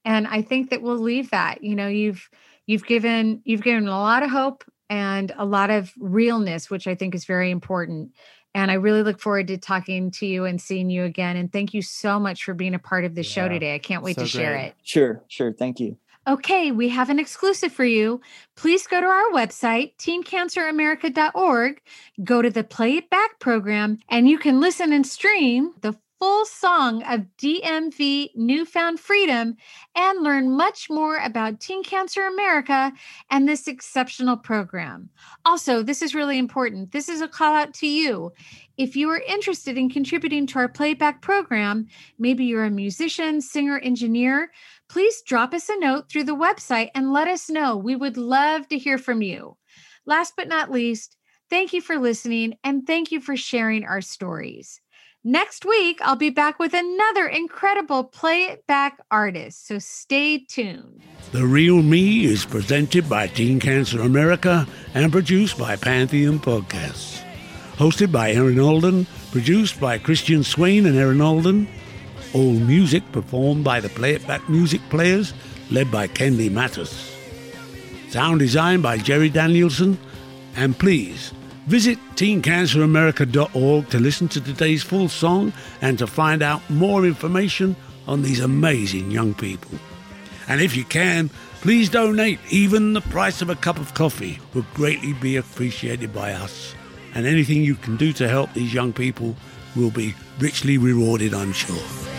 S2: And I think that we'll leave that. You know, you've you've given you've given a lot of hope and a lot of realness, which I think is very important. And I really look forward to talking to you and seeing you again. And thank you so much for being a part of the yeah, show today. I can't wait so to share it.
S4: Sure, sure. Thank you.
S2: Okay, we have an exclusive for you. Please go to our website, teencanceramerica.org, go to the Play It Back program, and you can listen and stream the full song of DMV Newfound Freedom and learn much more about Teen Cancer America and this exceptional program. Also, this is really important. This is a call out to you. If you are interested in contributing to our playback program, maybe you're a musician, singer, engineer, please drop us a note through the website and let us know. We would love to hear from you. Last but not least, thank you for listening and thank you for sharing our stories. Next week, I'll be back with another incredible Play It Back artist, so stay tuned.
S1: The Real Me is presented by Teen Cancer America and produced by Pantheon Podcasts. Hosted by Erin Alden, produced by Christian Swain and Erin Alden. All music performed by the Play It Back music players, led by Kenley Mattis. Sound design by Jerry Danielson. And please, Visit teencanceramerica.org to listen to today's full song and to find out more information on these amazing young people. And if you can, please donate. Even the price of a cup of coffee would greatly be appreciated by us. And anything you can do to help these young people will be richly rewarded, I'm sure.